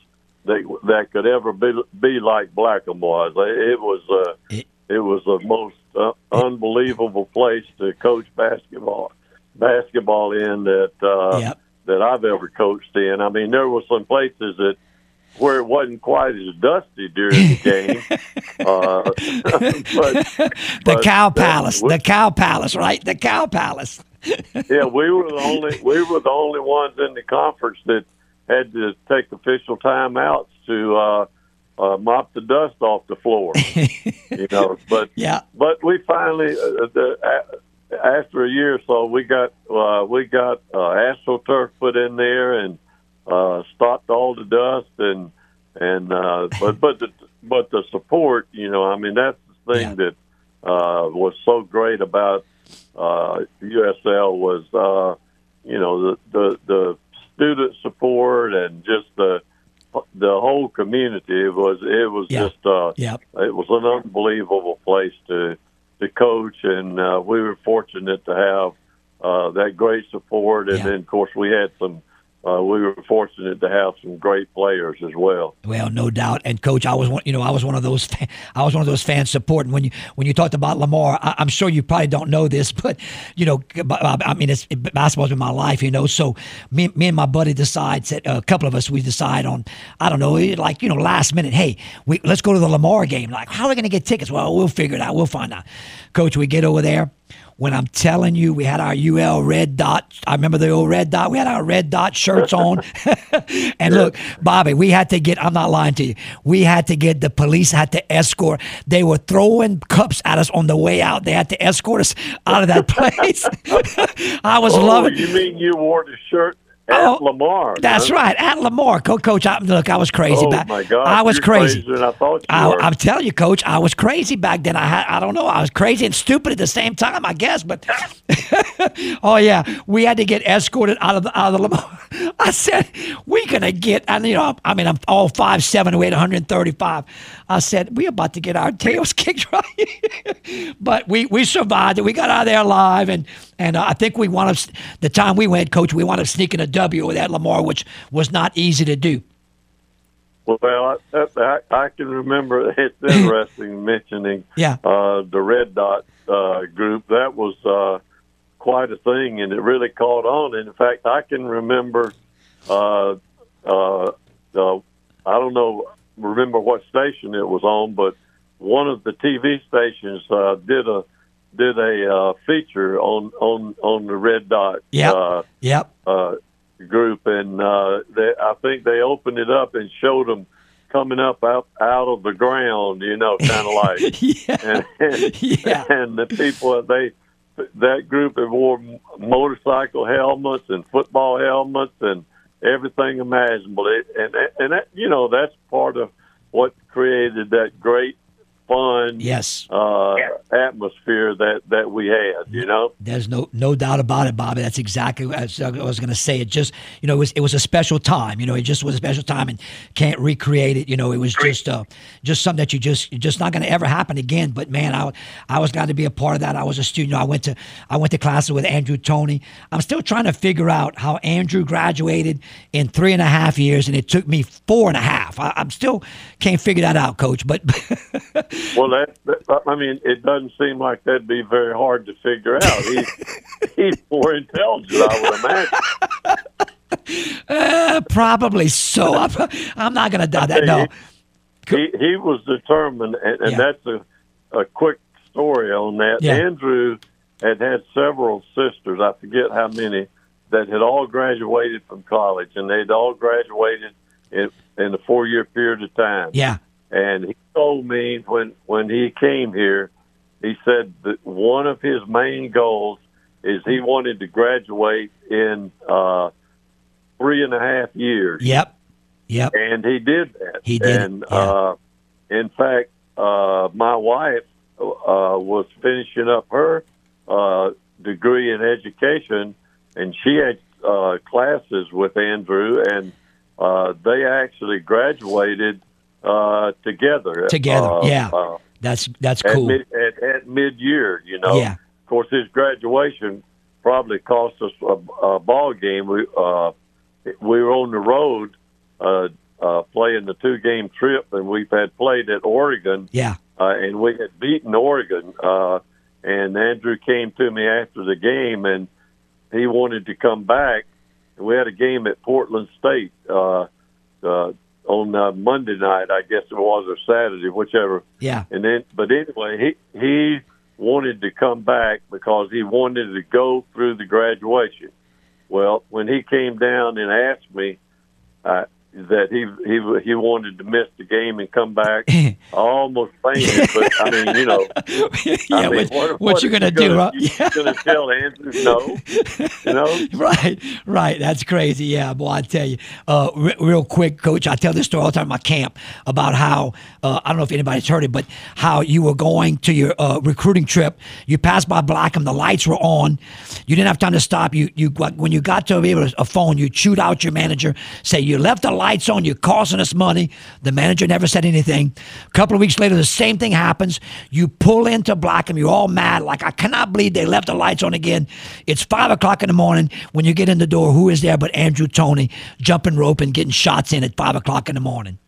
Speaker 5: that that could ever be be like Blackham was. It was uh,
Speaker 1: It-
Speaker 5: it was the most uh, unbelievable place to coach basketball basketball in that uh,
Speaker 1: Yep.
Speaker 5: that I've ever coached in. I mean, there were some places that where it wasn't quite as dusty during the game. uh, but
Speaker 1: The
Speaker 5: but
Speaker 1: Cow Palace.
Speaker 5: we-
Speaker 1: The Cow Palace, right? The Cow Palace.
Speaker 5: yeah, we were the only we were the only ones in the conference that had to take official timeouts to uh, uh, mop the dust off the floor. you know, but
Speaker 1: Yeah.
Speaker 5: but we finally uh, the, uh, after a year or so we got uh, we got uh, astroturf put in there and uh, stopped all the dust and and uh, but but the but the support you know I mean that's the thing
Speaker 1: Yeah.
Speaker 5: that uh, was so great about uh, USL was uh, you know the, the the student support and just the the whole community it was it was
Speaker 1: Yeah.
Speaker 5: just uh,
Speaker 1: Yep.
Speaker 5: it was an unbelievable place to to coach, and uh, we were fortunate to have uh, that great support. And
Speaker 1: Yeah.
Speaker 5: then, of course, we had some uh, we were fortunate to have some great players as well.
Speaker 1: Well, no doubt. And coach, I was one. You know, I was one of those. I was one of those fans supporting when you when you talked about Lamar. I, am sure you probably don't know this, but you know, uh, I mean, it's, basketball's been my life. You know, so me, me and my buddy decides that uh, a couple of us we decide on. I don't know, eh, like you know, last minute. Hey, we let's go to the Lamar game. Like, how are we going to get tickets? Well, we'll figure it out. We'll find out. Coach, we get over there when I'm telling you, we had our UL red dot. I remember the old red dot. We had our red dot shirts on. and look, Bobby, we had to get, I'm not lying to you, we had to get, the police had to escort. They were throwing cups at us on the way out. They had to escort us out of that place. I was
Speaker 5: oh,
Speaker 1: loving
Speaker 5: You mean you wore the shirt at oh, Lamar.
Speaker 1: That's right, at Lamar. Coach, I, look, I was crazy
Speaker 5: oh
Speaker 1: back.
Speaker 5: my God,
Speaker 1: I was crazy.
Speaker 5: I thought I,
Speaker 1: am telling you, Coach, I was crazy back then. I had, I don't know, I was crazy and stupid at the same time, I guess. But oh yeah, we had to get escorted out of the out of the Lamar. I said we're gonna get, and you know, I mean, I'm all five seven, weighed 135. I said we're about to get our tails kicked right, but we we survived it. We got out of there alive, and and uh, I think we wound up the time we went, Coach, we wound up sneaking a W with that Lamar, which was not easy to do.
Speaker 5: Well, I, I, I can remember. It's interesting mentioning
Speaker 1: yeah.
Speaker 5: uh, the Red Dot uh, group. That was uh, quite a thing, and it really caught on. And in fact, I can remember. Uh, uh, uh, I don't know, remember what station it was on, but one of the TV stations uh, did a did a uh, feature on on on the Red Dot.
Speaker 1: Yep.
Speaker 5: Uh,
Speaker 1: yep.
Speaker 5: Uh, group, and uh, they, I think they opened it up and showed them coming up out out of the ground. You know, kind of like
Speaker 1: yeah.
Speaker 5: And, and,
Speaker 1: yeah.
Speaker 5: and the people they that group have wore motorcycle helmets and football helmets and everything imaginable. It, and and that, you know that's part of what created that great fun
Speaker 1: yes.
Speaker 5: uh, atmosphere that that we had you know?
Speaker 1: There's no no doubt about it bobby. That's exactly what i was going to say. It just you know it was it was a special time you know it just was a special time and can't recreate it you know it was just uh just something that you just just not going to ever happen again. But man i i was glad to be a part of that. I was a student. I went to i went to classes with andrew Toney. i'm still trying to figure out how andrew graduated in three and a half years and it took me four and a half. I, i'm still can't figure that out coach but
Speaker 5: Well, that, that, I mean, it doesn't seem like that'd be very hard to figure out. He's he's more intelligent, I
Speaker 1: would imagine. Uh, probably so. I'm, I'm not going to doubt that. No.
Speaker 5: He, he was determined, and, and yeah. that's a, a quick story on that.
Speaker 1: Yeah.
Speaker 5: Andrew had had several sisters, I forget how many, that had all graduated from college, and they'd all graduated in, in a four year period of time.
Speaker 1: Yeah.
Speaker 5: And he told me when when he came here, he said that one of his main goals is he wanted to graduate in uh, three and a half years.
Speaker 1: Yep. Yep.
Speaker 5: And he did that.
Speaker 1: He did.
Speaker 5: And yeah. uh, in fact, uh, my wife uh, was finishing up her uh, degree in education, and she had uh, classes with Andrew, and uh, they actually graduated uh, together.
Speaker 1: Together,
Speaker 5: uh,
Speaker 1: yeah.
Speaker 5: Uh,
Speaker 1: that's that's cool.
Speaker 5: At, mid, at, at mid year, you know.
Speaker 1: Yeah.
Speaker 5: Of course, his graduation probably cost us a, a ball game. We uh, we were on the road uh, uh, playing the two game trip, and we've had played at Oregon.
Speaker 1: Yeah.
Speaker 5: Uh, and we had beaten Oregon. Uh, and Andrew came to me after the game, and he wanted to come back. And we had a game at Portland State. Uh, uh, on uh, Monday night, I guess it was, or Saturday, whichever.
Speaker 1: Yeah.
Speaker 5: And then, but anyway, he he wanted to come back because he wanted to go through the graduation. Well, when he came down and asked me, uh, that he he he wanted to miss the game and come back. I almost fainted, but I mean, you know,
Speaker 1: yeah.
Speaker 5: I mean,
Speaker 1: what,
Speaker 5: what,
Speaker 1: what, you
Speaker 5: gonna,
Speaker 1: do,
Speaker 5: huh? You gonna tell Andrew no? You know,
Speaker 1: right, right. That's crazy. Yeah, boy, I tell you. Uh, re- real quick, Coach, I tell this story all the time in my camp about how uh, I don't know if anybody's heard it, but how you were going to your uh, recruiting trip. You passed by Blackham, the lights were on. You didn't have time to stop. You you when you got to a phone, you chewed out your manager, say you left the lights on. You're costing us money. The manager never said anything. A couple of weeks later, the same thing happens. You pull into Blackham. You're all mad. Like, I cannot believe they left the lights on again. It's 5 o'clock in the morning. When you get in the door, who is there but Andrew Toney jumping rope and getting shots in at 5 o'clock in the morning?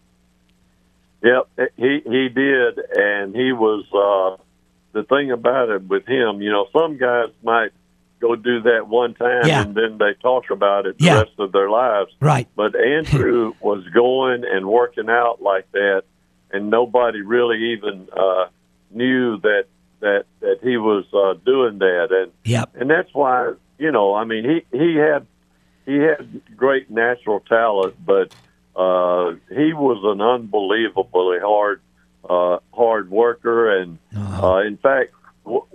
Speaker 5: Yep, he he did, and he was. Uh, the thing about it with him, you know, some guys might go do that one time
Speaker 1: Yeah.
Speaker 5: and then they talk about it the
Speaker 1: Yeah.
Speaker 5: rest of their lives.
Speaker 1: Right.
Speaker 5: But Andrew was going and working out like that, and nobody really even uh, knew that that that he was uh, doing that, and
Speaker 1: Yep.
Speaker 5: and that's why you know, I mean, he he had he had great natural talent, but uh, he was an unbelievably hard uh, hard worker, and uh, in fact, w-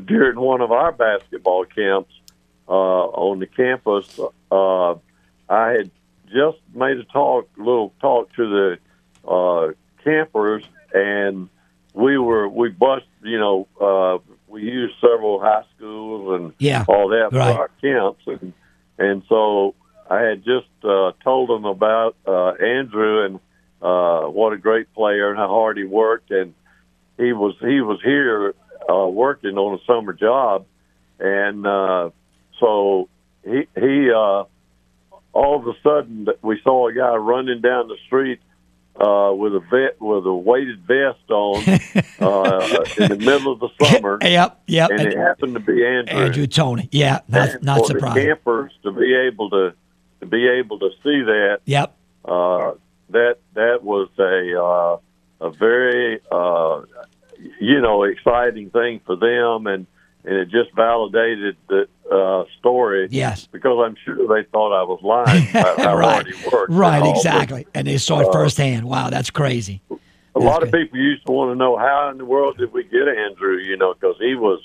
Speaker 5: during one of our basketball camps uh, on the campus, uh, I had just made a talk, little talk to the uh, campers, and we were we bust, you know, uh, we used several high schools and
Speaker 1: Yeah,
Speaker 5: all that
Speaker 1: right.
Speaker 5: for our camps, and and so I had just uh, told them about uh, Andrew and uh, what a great player and how hard he worked, and he was he was here uh, working on a summer job, and uh, so he he uh, all of a sudden we saw a guy running down the street uh, with a vet with a weighted vest on uh, in the middle of the summer,
Speaker 1: Yep. Yep.
Speaker 5: and it happened to be Andrew.
Speaker 1: Andrew Toney. Yeah. Not,
Speaker 5: And
Speaker 1: not
Speaker 5: for
Speaker 1: surprising.
Speaker 5: the campers to be able to to be able to see that
Speaker 1: Yep.
Speaker 5: uh, that that was a uh, a very uh, you know exciting thing for them, and and it just validated the uh, story.
Speaker 1: Yes.
Speaker 5: because I'm sure they thought I was lying about how
Speaker 1: right.
Speaker 5: hard he worked. and
Speaker 1: Right.
Speaker 5: but
Speaker 1: Exactly. And they saw it firsthand. Wow. That's crazy.
Speaker 5: A lot of people used to want to know how in the world did we get Andrew? You know, because he was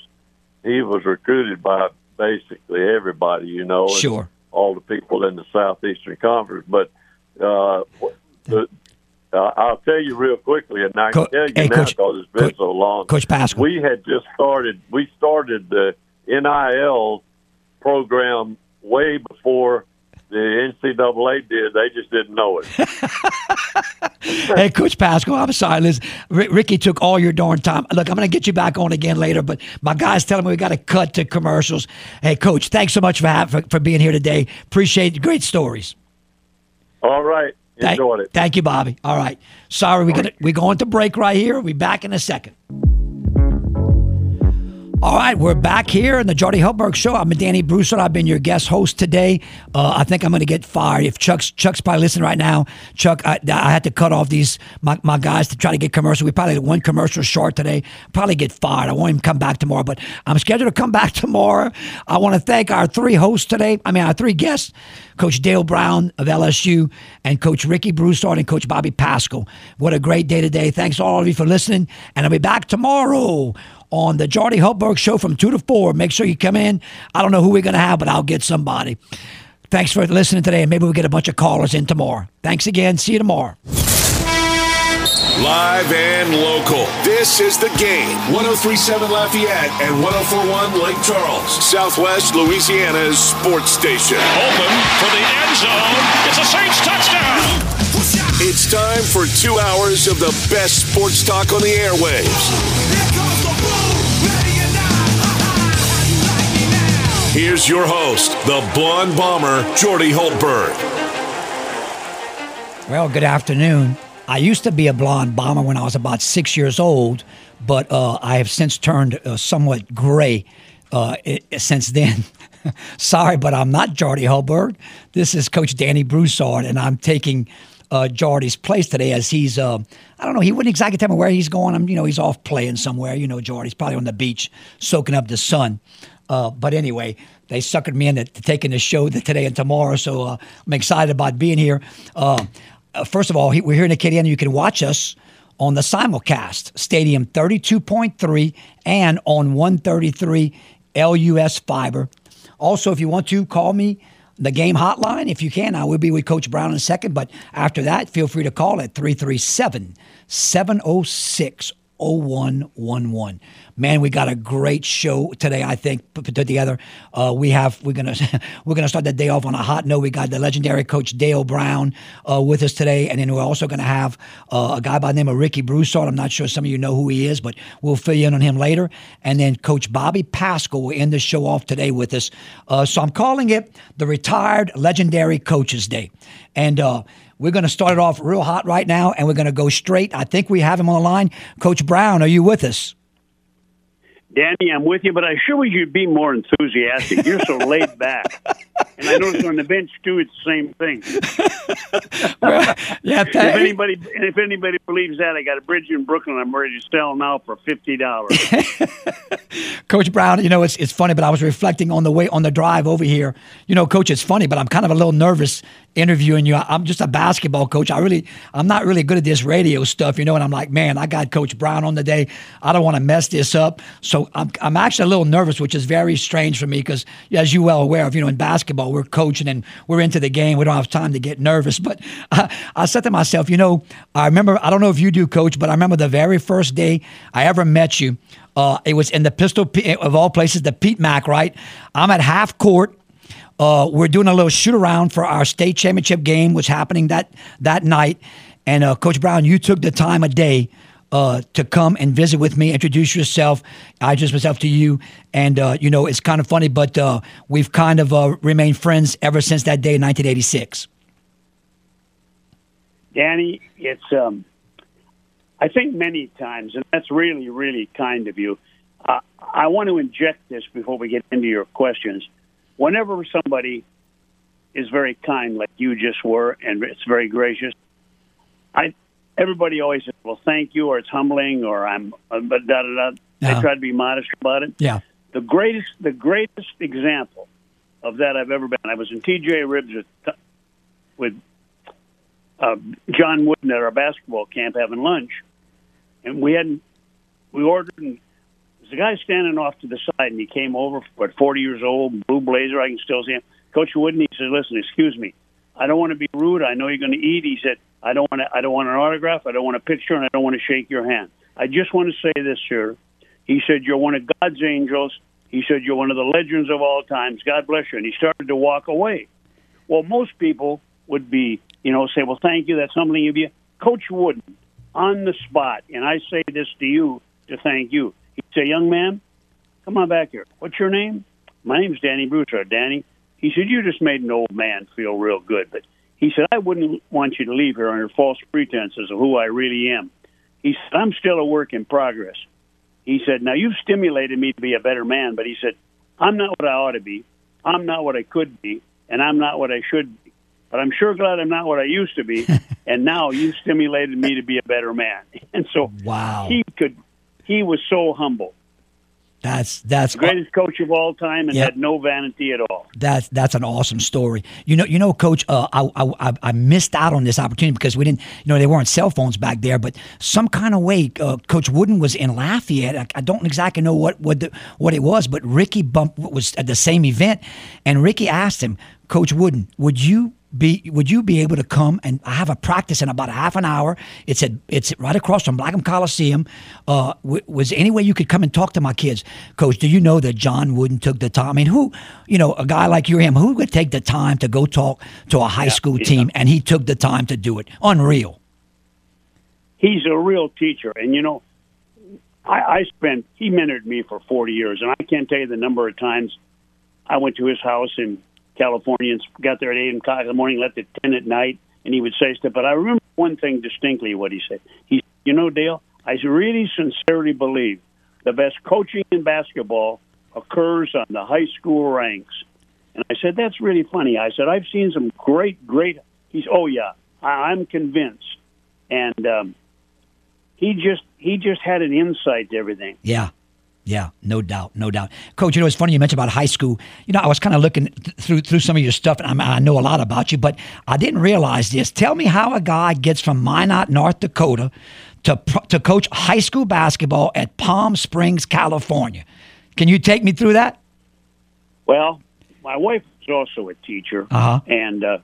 Speaker 5: he was recruited by basically everybody. You know,
Speaker 1: Sure.
Speaker 5: all the people in the Southeastern Conference. But uh, the, uh, I'll tell you real quickly, and I
Speaker 1: Co-
Speaker 5: can tell you
Speaker 1: hey,
Speaker 5: now because it's been
Speaker 1: Coach-
Speaker 5: so long.
Speaker 1: Coach Paschal.
Speaker 5: we had just started. We started the NIL program way before the NCAA did. They just didn't know it.
Speaker 1: hey, Coach Paschal, I'm sorry. Listen, R- Ricky took all your darn time. Look, I'm going to get you back on again later, but my guys telling me we got to cut to commercials. Hey, Coach, thanks so much for, for, for being here today. Appreciate the great stories.
Speaker 5: All right,
Speaker 1: Thank,
Speaker 5: it.
Speaker 1: Thank you, Bobby. All right. Sorry, we're we're going to break right here. We'll be back in a second. All right, we're back here in the Jordy Hultberg Show. I'm Danny Broussard. I've been your guest host today. Uh, I think I'm going to get fired. If Chuck's Chuck's probably listening right now, Chuck, I, I had to cut off these my, my guys to try to get commercial. We probably had one commercial short today. Probably get fired. I won't even come back tomorrow, but I'm scheduled to come back tomorrow. I want to thank our three hosts today. I mean, our three guests. Coach Dale Brown of LSU, and Coach Ricky Broussard and Coach Bobby Paschal. What a great day today. Thanks all of you for listening. And I'll be back tomorrow on the Jordy Hultberg Show from 2 to 4. Make sure you come in. I don't know who we're going to have, but I'll get somebody. Thanks for listening today, and maybe we'll get a bunch of callers in tomorrow. Thanks again. See you tomorrow.
Speaker 3: Live and local. This is the game. 1037 Lafayette and 1041 Lake Charles, Southwest Louisiana's sports station.
Speaker 6: Open for the end zone. It's a Saints touchdown.
Speaker 3: It's time for two hours of the best sports talk on the airwaves. Here's your host, the blonde bomber, Jordy Hultberg.
Speaker 1: Well, good afternoon. I used to be a blonde bomber when I was about six years old, but uh, I have since turned uh, somewhat gray uh, i since then. Sorry, but I'm not Jordy Hultberg. This is Coach Danny Broussard, and I'm taking uh, Jordy's place today as he's, uh, I don't know, he wouldn't exactly tell me where he's going. I'm, you know, he's off playing somewhere. You know, Jordy's probably on the beach soaking up the sun. Uh, but anyway, they suckered me into taking the show today and tomorrow, so uh, I'm excited about being here. Uh, uh, first of all, we're here in Acadiana. You can watch us on the simulcast, Stadium 32.3 and on 133 LUS Fiber. Also, if you want to, call me the game hotline. If you can, I will be with Coach Brown in a second. But after that, feel free to call at 337 706 0111. Man, we got a great show today. I think put together. Uh, we have we're gonna we're gonna start the day off on a hot note. We got the legendary coach Dale Brown uh, with us today, and then we're also gonna have uh, a guy by the name of Ricky Broussard. I'm not sure some of you know who he is, but we'll fill you in on him later. And then Coach Bobby Paschal will end the show off today with us. Uh, so I'm calling it the Retired Legendary Coaches Day, and uh, we're going to start it off real hot right now, and we're going to go straight. I think we have him on the line. Coach Brown, are you with us?
Speaker 7: Danny, I'm with you, but I sure wish you'd be more enthusiastic. You're so laid back. And I noticed on the bench too, it's the same thing.
Speaker 1: well, yeah,
Speaker 7: if anybody if anybody believes that, I got a bridge in Brooklyn. I'm ready to sell now for fifty dollars.
Speaker 1: Coach Brown, you know it's it's funny, but I was reflecting on the way on the drive over here. You know, Coach, it's funny, but I'm kind of a little nervous interviewing you. I'm just a basketball coach. I really, I'm not really good at this radio stuff, you know. And I'm like, man, I got Coach Brown on the day. I don't want to mess this up. So I'm, I'm actually a little nervous, which is very strange for me because, as you well aware of, you know, in basketball we're coaching and we're into the game. We don't have time to get nervous. But I, I said to myself, you know, I remember. I don't know if you do, Coach, but I remember the very first day I ever met you. Uh, it was in the Pistol of all places, the Pete Mac, right? I'm at half court uh, we're doing a little shoot around for our state championship game, which happening that that night. And uh, Coach Brown, you took the time of day uh, to come and visit with me, introduce yourself. I introduced myself to you, and uh, you know it's kind of funny, but uh, we've kind of uh, remained friends ever since that day in 1986.
Speaker 7: Danny, it's um, I think many times, and that's really really kind of you. I want to inject this before we get into your questions whenever somebody is very kind, like you just were, and it's very gracious, I everybody always says, "Well, thank you," or it's humbling, or I'm, uh, but da da da. They try to be modest about it.
Speaker 1: Yeah.
Speaker 7: The greatest, the greatest example of that I've ever been. I was in TJ Ribs with, with uh, John Wooden at our basketball camp having lunch, and we hadn't we ordered and a guy standing off to the side, and he came over, what, 40 years old, blue blazer. I can still see him. Coach Wooden, he said, "Listen, excuse me, I don't want to be rude. I know you're going to eat." He said, "I don't want to. I don't want an autograph. I don't want a picture, and I don't want to shake your hand. I just want to say this, sir." He said, "You're one of God's angels." He said, "You're one of the legends of all times. God bless you." And he started to walk away. Well, most people would be, you know, say, "Well, thank you. That's something of you." Coach Wooden, on the spot, and I say this to you to thank you. He said, Young man, come on back here. What's your name? My name's Danny Broussard. Danny. He said, You just made an old man feel real good. But he said, I wouldn't want you to leave here under false pretenses of who I really am. He said, I'm still a work in progress. He said, Now you've stimulated me to be a better man, but he said, I'm not what I ought to be. I'm not what I could be, and I'm not what I should be. But I'm sure glad I'm not what I used to be. and now you've stimulated me to be a better man. And so
Speaker 1: wow.
Speaker 7: he could he was so humble.
Speaker 1: That's that's
Speaker 7: the greatest coach of all time, and yep. had no vanity at all.
Speaker 1: That's that's an awesome story. You know, you know, Coach. Uh, I, I I missed out on this opportunity because we didn't. You know, they weren't cell phones back there, but some kind of way, uh, Coach Wooden was in Lafayette. I, I, don't exactly know what what the, what it was, but Ricky Bump was at the same event, and Ricky asked him, Coach Wooden, would you be would you be able to come and I have a practice in about a half an hour? It's at it's right across from Blackham Coliseum. Uh, w- was any way you could come and talk to my kids, Coach? Do you know that John Wooden took the time? I mean, who you know a guy like you him who would take the time to go talk to a high yeah, school team, and he took the time to do it. Unreal.
Speaker 7: He's a real teacher, and you know, I, I spent he mentored me for forty years, and I can't tell you the number of times I went to his house and Californians got there at eight o'clock in the morning, left at ten at night, and he would say stuff. But I remember one thing distinctly: what he said. He, you know, Dale, I really sincerely believe the best coaching in basketball occurs on the high school ranks. And I said, that's really funny. I said, I've seen some great, great. He's, oh yeah, I, I'm convinced. And um, he just he just had an insight to everything.
Speaker 1: Yeah. Yeah, no doubt, no doubt. Coach, you know, it's funny you mentioned about high school. You know, I was kind of looking th- through through some of your stuff, and I, I, know a lot about you, but I didn't realize this. Tell me how a guy gets from Minot, North Dakota, to to coach high school basketball at Palm Springs, California. Can you take me through that?
Speaker 7: Well, my wife is also a teacher,
Speaker 1: uh-huh.
Speaker 7: and uh,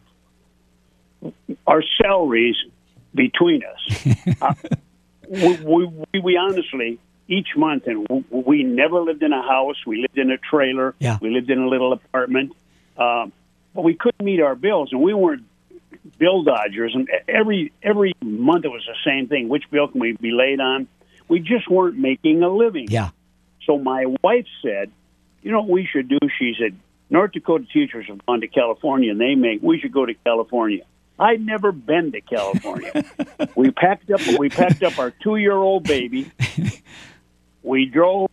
Speaker 7: our salaries between us. uh, we, we, we honestly each month, and we never lived in a house. We lived in a trailer.
Speaker 1: Yeah.
Speaker 7: We lived in a little apartment, um, but we couldn't meet our bills, and we weren't bill dodgers. And every every month it was the same thing: which bill can we be late on? We just weren't making a living.
Speaker 1: Yeah.
Speaker 7: So my wife said, "You know what we should do?" She said, "North Dakota teachers have gone to California, and they make. We should go to California." I'd never been to California. we packed up. We packed up our two-year-old baby. We drove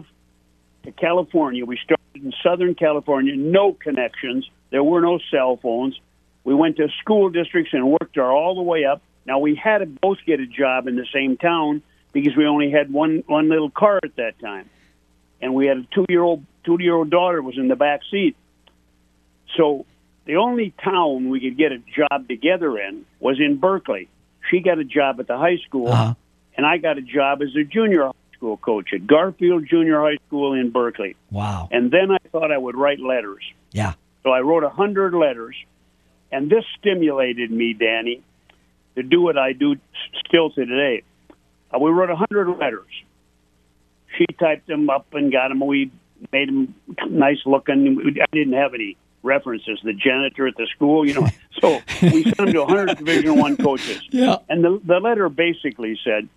Speaker 7: to California. We started in Southern California. No connections. There were no cell phones. We went to school districts and worked our all the way up. Now we had to both get a job in the same town because we only had one one little car at that time, and we had a two year old two year old daughter was in the back seat. So the only town we could get a job together in was in Berkeley. She got a job at the high school,
Speaker 1: Uh-huh.
Speaker 7: and I got a job as a junior school coach at Garfield Junior High School in Berkeley.
Speaker 1: Wow.
Speaker 7: And then I thought I would write letters.
Speaker 1: Yeah.
Speaker 7: So I wrote a hundred letters, and this stimulated me, Danny, to do what I do still to today. Uh, we wrote a hundred letters. She typed them up and got them. We made them nice looking. I didn't have any references. The janitor at the school, you know. So we sent them to 100 Division One coaches.
Speaker 1: Yeah.
Speaker 7: And the the letter basically said,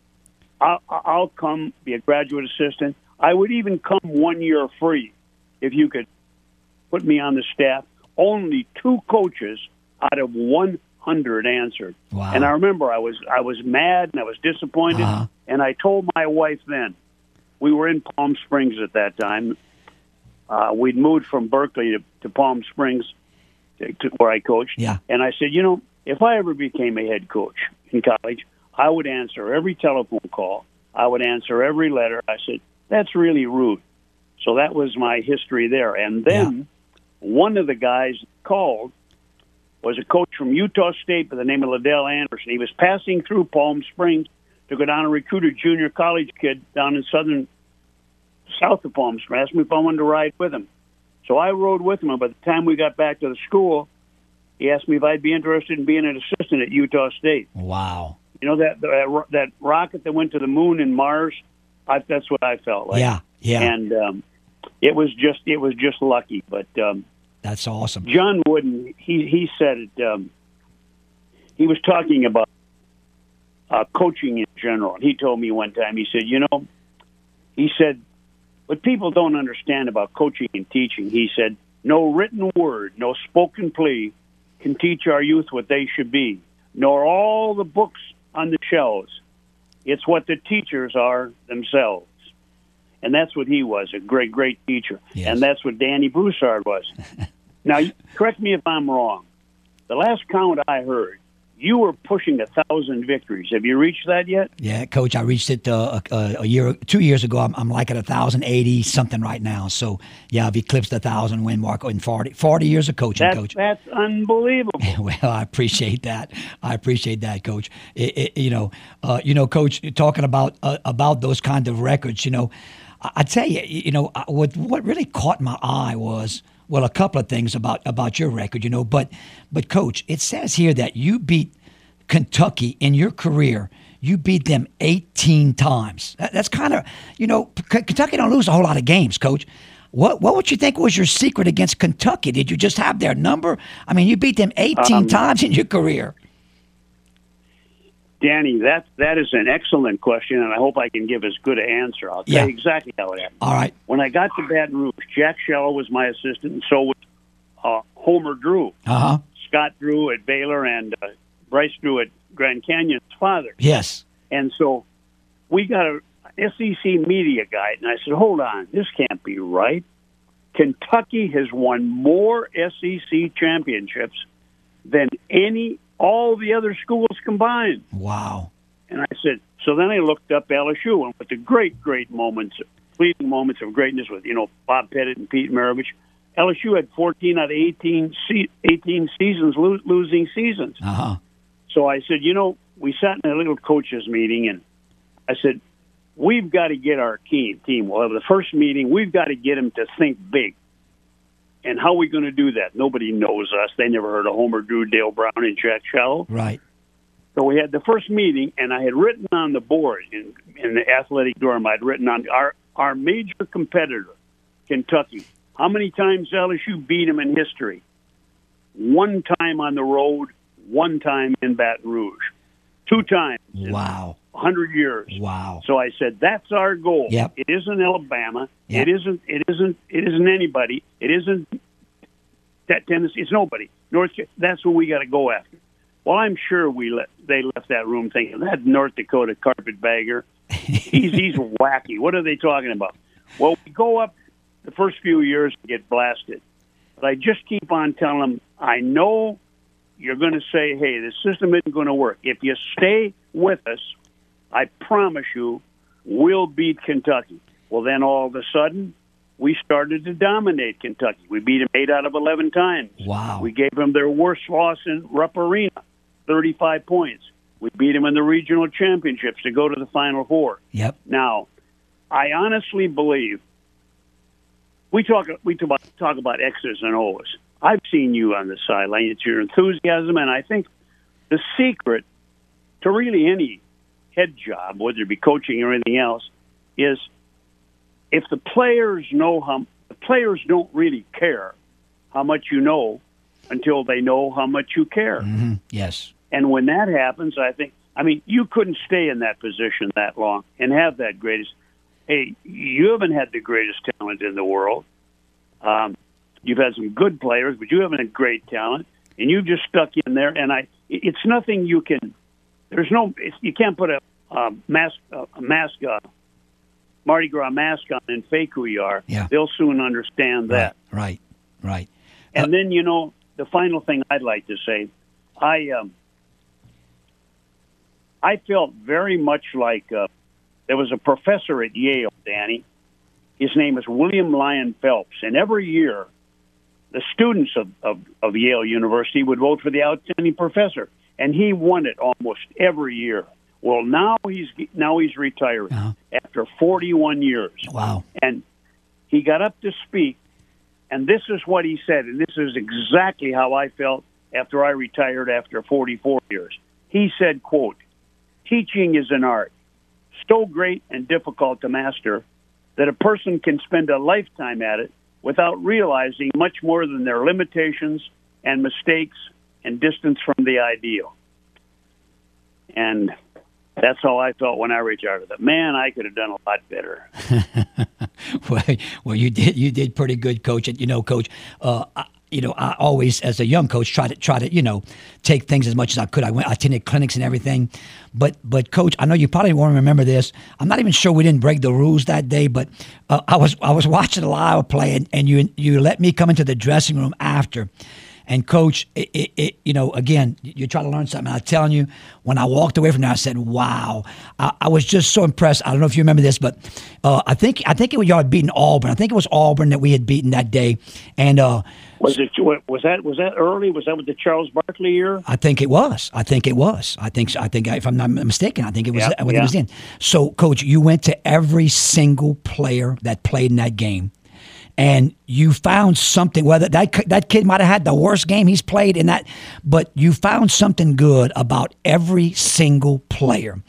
Speaker 7: I'll, "I'll come be a graduate assistant. I would even come one year free if you could put me on the staff. Only two coaches out of 100 answered.
Speaker 1: Wow.
Speaker 7: And I remember I was I was mad and I was disappointed.
Speaker 1: Uh-huh.
Speaker 7: And I told my wife then, we were in Palm Springs at that time. Uh, we'd moved from Berkeley to, to Palm Springs, to, to where I coached.
Speaker 1: Yeah.
Speaker 7: And I said, you know, if I ever became a head coach in college, I would answer every telephone call. I would answer every letter. I said, that's really rude. So that was my history there. And then one of the guys called was a coach from Utah State by the name of LaDell Andersen. He was passing through Palm Springs to go down and recruit a junior college kid down in southern, south of Palm Springs. Asked me if I wanted to ride with him. So I rode with him. And by the time we got back to the school, he asked me if I'd be interested in being an assistant at Utah State.
Speaker 1: Wow.
Speaker 7: You know that that, that rocket that went to the moon and Mars. I, that's what I felt like.
Speaker 1: Yeah. Yeah.
Speaker 7: And um, it was just it was just lucky. But um,
Speaker 1: That's awesome.
Speaker 7: John Wooden, he he said it. Um, he was talking about uh, coaching in general, he told me one time. He said, "You know," he said, "what people don't understand about coaching and teaching." He said, "No written word, no spoken plea can teach our youth what they should be, nor all the books on the shelves. It's what the teachers are themselves." And that's what he was, a great, great teacher.
Speaker 1: Yes.
Speaker 7: And that's what Danny Broussard was. Now, correct me if I'm wrong. The last count I heard, you were pushing a thousand victories. Have you reached that yet?
Speaker 1: Yeah, coach, I reached it uh, a, a year, two years ago. I'm, I'm like at a thousand eighty something right now. So yeah, I've eclipsed the thousand win mark in 40, 40 years of coaching,
Speaker 7: That's
Speaker 1: coach.
Speaker 7: that's unbelievable.
Speaker 1: Well, I appreciate that. I appreciate that, Coach. It, it, you know, uh, you know, Coach, talking about uh, about those kind of records. You know, I, I tell you, you know, uh, what what really caught my eye was well, a couple of things about about your record. You know, but but Coach, it says here that you beat Kentucky in your career. You beat them 18 times. That, that's kind of, you know, K- Kentucky don't lose a whole lot of games, Coach. What what would you think was your secret against Kentucky? Did you just have their number? I mean, you beat them 18
Speaker 7: Um,
Speaker 1: times in your career.
Speaker 7: Danny, that that is an excellent question, and I hope I can give as good an answer. I'll tell
Speaker 1: Yeah.
Speaker 7: you exactly how it happened.
Speaker 1: All right.
Speaker 7: When I got to Baton Rouge, Jack Shell was my assistant, and so was uh, Homer Drew,
Speaker 1: Uh huh.
Speaker 7: Scott Drew at Baylor, and uh, Bryce Drew at Grand Canyon's father.
Speaker 1: Yes.
Speaker 7: And so we got a SEC media guide, and I said, "Hold on, this can't be right. Kentucky has won more SEC championships than any all the other schools combined."
Speaker 1: Wow.
Speaker 7: And I said, so then I looked up LSU, and with the great, great moments, fleeting moments of greatness with you know Bob Pettit and Pete Maravich, LSU had 14 out of 18, se- 18 seasons lo- losing seasons.
Speaker 1: Uh huh.
Speaker 7: So I said, you know, we sat in a little coaches meeting, and I said, we've got to get our team. Team. Well, the first meeting, we've got to get them to think big. And how are we going to do that? Nobody knows us. They never heard of Homer Drew, Dale Brown, and Jack Schalow.
Speaker 1: Right.
Speaker 7: So we had the first meeting, and I had written on the board in, in the athletic dorm. I'd written on our our major competitor, Kentucky. How many times LSU beat them in history? One time on the road, one time in Baton Rouge, two times.
Speaker 1: Wow.
Speaker 7: 100 years.
Speaker 1: Wow.
Speaker 7: So I said that's our goal.
Speaker 1: Yep.
Speaker 7: It isn't Alabama.
Speaker 1: Yep.
Speaker 7: It isn't. It isn't. It isn't anybody. It isn't that Tennessee. It's nobody. North. That's what we got to go after. Well, I'm sure we let they left that room thinking that North Dakota carpetbagger. he's he's wacky. What are they talking about? Well, we go up the first few years and get blasted. But I just keep on telling them, I know you're going to say, hey, the system isn't going to work. If you stay with us, I promise you, we'll beat Kentucky. Well, then all of a sudden, we started to dominate Kentucky. We beat them eight out of 11 times.
Speaker 1: Wow.
Speaker 7: We gave them their worst loss in Rupp Arena, 35 points. We beat them in the regional championships to go to the Final Four.
Speaker 1: Yep.
Speaker 7: Now, I honestly believe we talk we talk about, talk about X's and O's. I've seen you on the sideline. It's your enthusiasm, and I think the secret to really any head job, whether it be coaching or anything else, is if the players know how the players don't really care how much you know until they know how much you care.
Speaker 1: hmm Yes.
Speaker 7: And when that happens, I think, I mean, you couldn't stay in that position that long and have that greatest. Hey, you haven't had the greatest talent in the world. Um, you've had some good players, but you haven't had great talent, and you've just stuck in there. And I, it's nothing you can. There's no. It's, you can't put a um, mask, uh, a mask, uh, Mardi Gras mask on and fake who you are.
Speaker 1: Yeah.
Speaker 7: They'll soon understand that.
Speaker 1: Right. Right.
Speaker 7: And then you know the final thing I'd like to say, I um, I felt very much like uh, there was a professor at Yale, Danny. His name is William Lyon Phelps, and every year the students of, of, of Yale University would vote for the outstanding professor, and he won it almost every year. Well, now he's now he's retiring
Speaker 1: Uh-huh.
Speaker 7: after 41 years
Speaker 1: Wow.
Speaker 7: and he got up to speak, and this is what he said, and this is exactly how I felt after I retired after 44 years. He said, "quote Teaching is an art, so great and difficult to master that a person can spend a lifetime at it without realizing much more than their limitations and mistakes and distance from the ideal." And that's how I felt when I retired. That man, I could have done a lot better.
Speaker 1: well, well, you did you did pretty good, coach. And you know, coach, uh, I, you know, I always, as a young coach, try to try to you know take things as much as I could. I went, I attended clinics and everything, but but coach, I know you probably won't remember this. I'm not even sure we didn't break the rules that day, but uh, I was I was watching the live play, and, and you you let me come into the dressing room after. And coach, it, it, it, you know, again, you try to learn something. I'm telling you, when I walked away from there, I said, "Wow!" I, I was just so impressed. I don't know if you remember this, but uh, I think I think it was y'all had beaten Auburn. I think it was Auburn that we had beaten that day, and uh,
Speaker 7: Was it was that was that early? Was that with the Charles Barkley year?
Speaker 1: I think it was. I think it was. I think. I think if I'm not mistaken, I think it was
Speaker 7: Yeah,
Speaker 1: when it
Speaker 7: yeah.
Speaker 1: was in. So, coach, you went to every single player that played in that game, and you found something. Whether that that kid might have had the worst game he's played in that, but you found something good about every single player.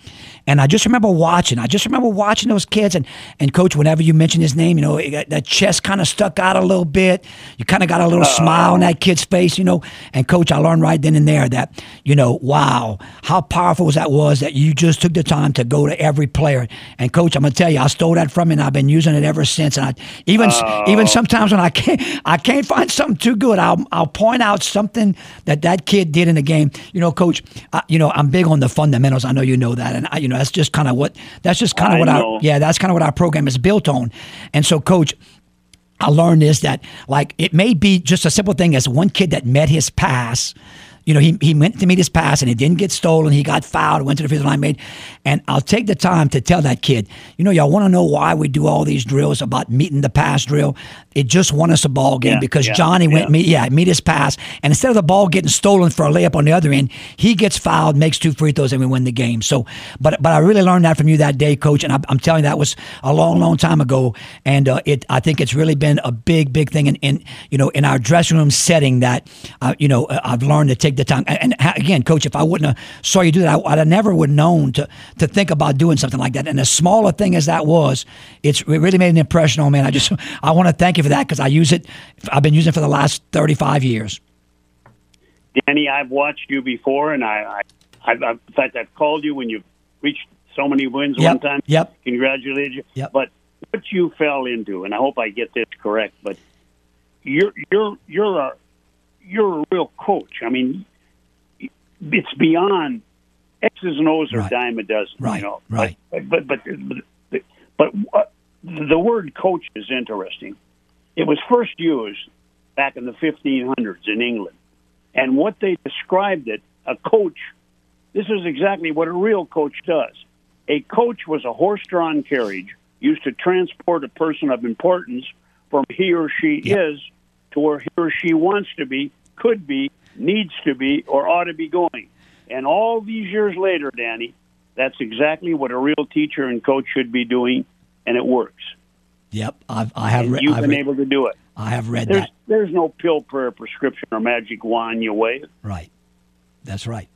Speaker 1: And I just remember watching. I just remember watching those kids. And, and coach, whenever you mention his name, you know, got- that chest kind of stuck out a little bit. You kind of got a little smile on that kid's face, you know. And coach, I learned right then and there that, you know, wow, how powerful that was that you just took the time to go to every player. And coach, I'm gonna tell you, I stole that from you, and I've been using it ever since. And I even even oh. sometimes when I can't I can't find something too good, I'll I'll point out something that that kid did in the game. You know, coach, I, you know, I'm big on the fundamentals. I know you know that, and I, you know that's just kind of what that's just kind of what
Speaker 7: know.
Speaker 1: our yeah that's kind of what our program is built on. And so, coach. I learned this that like it may be just a simple thing as one kid that met his pass. You know, he, he went to meet his pass and it didn't get stolen. He got fouled, went to the free throw line, made. And I'll take the time to tell that kid, you know, y'all want to know why we do all these drills about meeting the pass drill? It just won us a ball game
Speaker 7: Yeah,
Speaker 1: because
Speaker 7: yeah,
Speaker 1: Johnny went
Speaker 7: yeah.
Speaker 1: meet, yeah, meet his pass. And instead of the ball getting stolen for a layup on the other end, he gets fouled, makes two free throws, and we win the game. So, but but I really learned that from you that day, coach. And I, I'm telling you, that was a long, long time ago. And uh, it, I think it's really been a big, big thing in, in you know, in our dressing room setting that, uh, you know, uh, I've learned to take the time. And, and again, coach, if I wouldn't have saw you do that, I, have never would have known to to think about doing something like that. And as small a thing as that was, it's it really made an impression on me. And I just I want to thank you for that because I use it. I've been using it for the last thirty five years.
Speaker 7: Danny, I've watched you before, and I, I, I in fact, I've called you when you've reached so many wins
Speaker 1: Yep,
Speaker 7: one time.
Speaker 1: yep.
Speaker 7: Congratulated you.
Speaker 1: Yep.
Speaker 7: But what you fell into, and I hope I get this correct, but you're you're you're a you're a real coach. I mean, it's beyond X's and O's or
Speaker 1: Right.
Speaker 7: dime a dozen.
Speaker 1: Right,
Speaker 7: You know,
Speaker 1: right.
Speaker 7: But but but but, but what, the word coach is interesting. It was first used back in the 1500s in England, and what they described it, a coach. This is exactly what a real coach does. A coach was a horse-drawn carriage used to transport a person of importance from he or she
Speaker 1: Yep.
Speaker 7: is to where he or she wants to be, could be, needs to be, or ought to be going. And all these years later, Danny, that's exactly what a real teacher and coach should be doing, and it works.
Speaker 1: Yep, I've I have re-
Speaker 7: you've
Speaker 1: I've
Speaker 7: been
Speaker 1: re-
Speaker 7: able to do it.
Speaker 1: I have read
Speaker 7: There's
Speaker 1: that.
Speaker 7: there's no pill, prayer, prescription, or magic wand you wave.
Speaker 1: Right. That's right.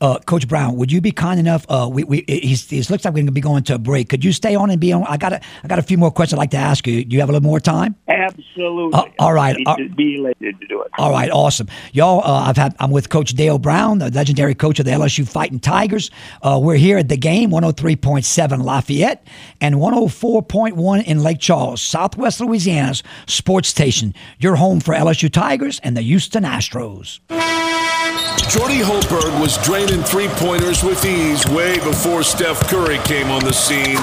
Speaker 1: Uh, Coach Brown, would you be kind enough? Uh, we, we he's, it looks like we're going to be going to a break. Could you stay on and be on? I got a, I got a few more questions I'd like to ask you. Do you have a little more time?
Speaker 7: Absolutely.
Speaker 1: Uh, all right. Uh,
Speaker 7: be elated to do it.
Speaker 1: All right, awesome, y'all. Uh, I've had I'm with Coach Dale Brown, the legendary coach of the LSU Fighting Tigers. Uh, we're here at the game, 103.7 Lafayette and 104.1 in Lake Charles, Southwest Louisiana's sports station. Your home for LSU Tigers and the Houston Astros.
Speaker 3: Jordy Hultberg was draining three pointers with ease way before Steph Curry came on the scene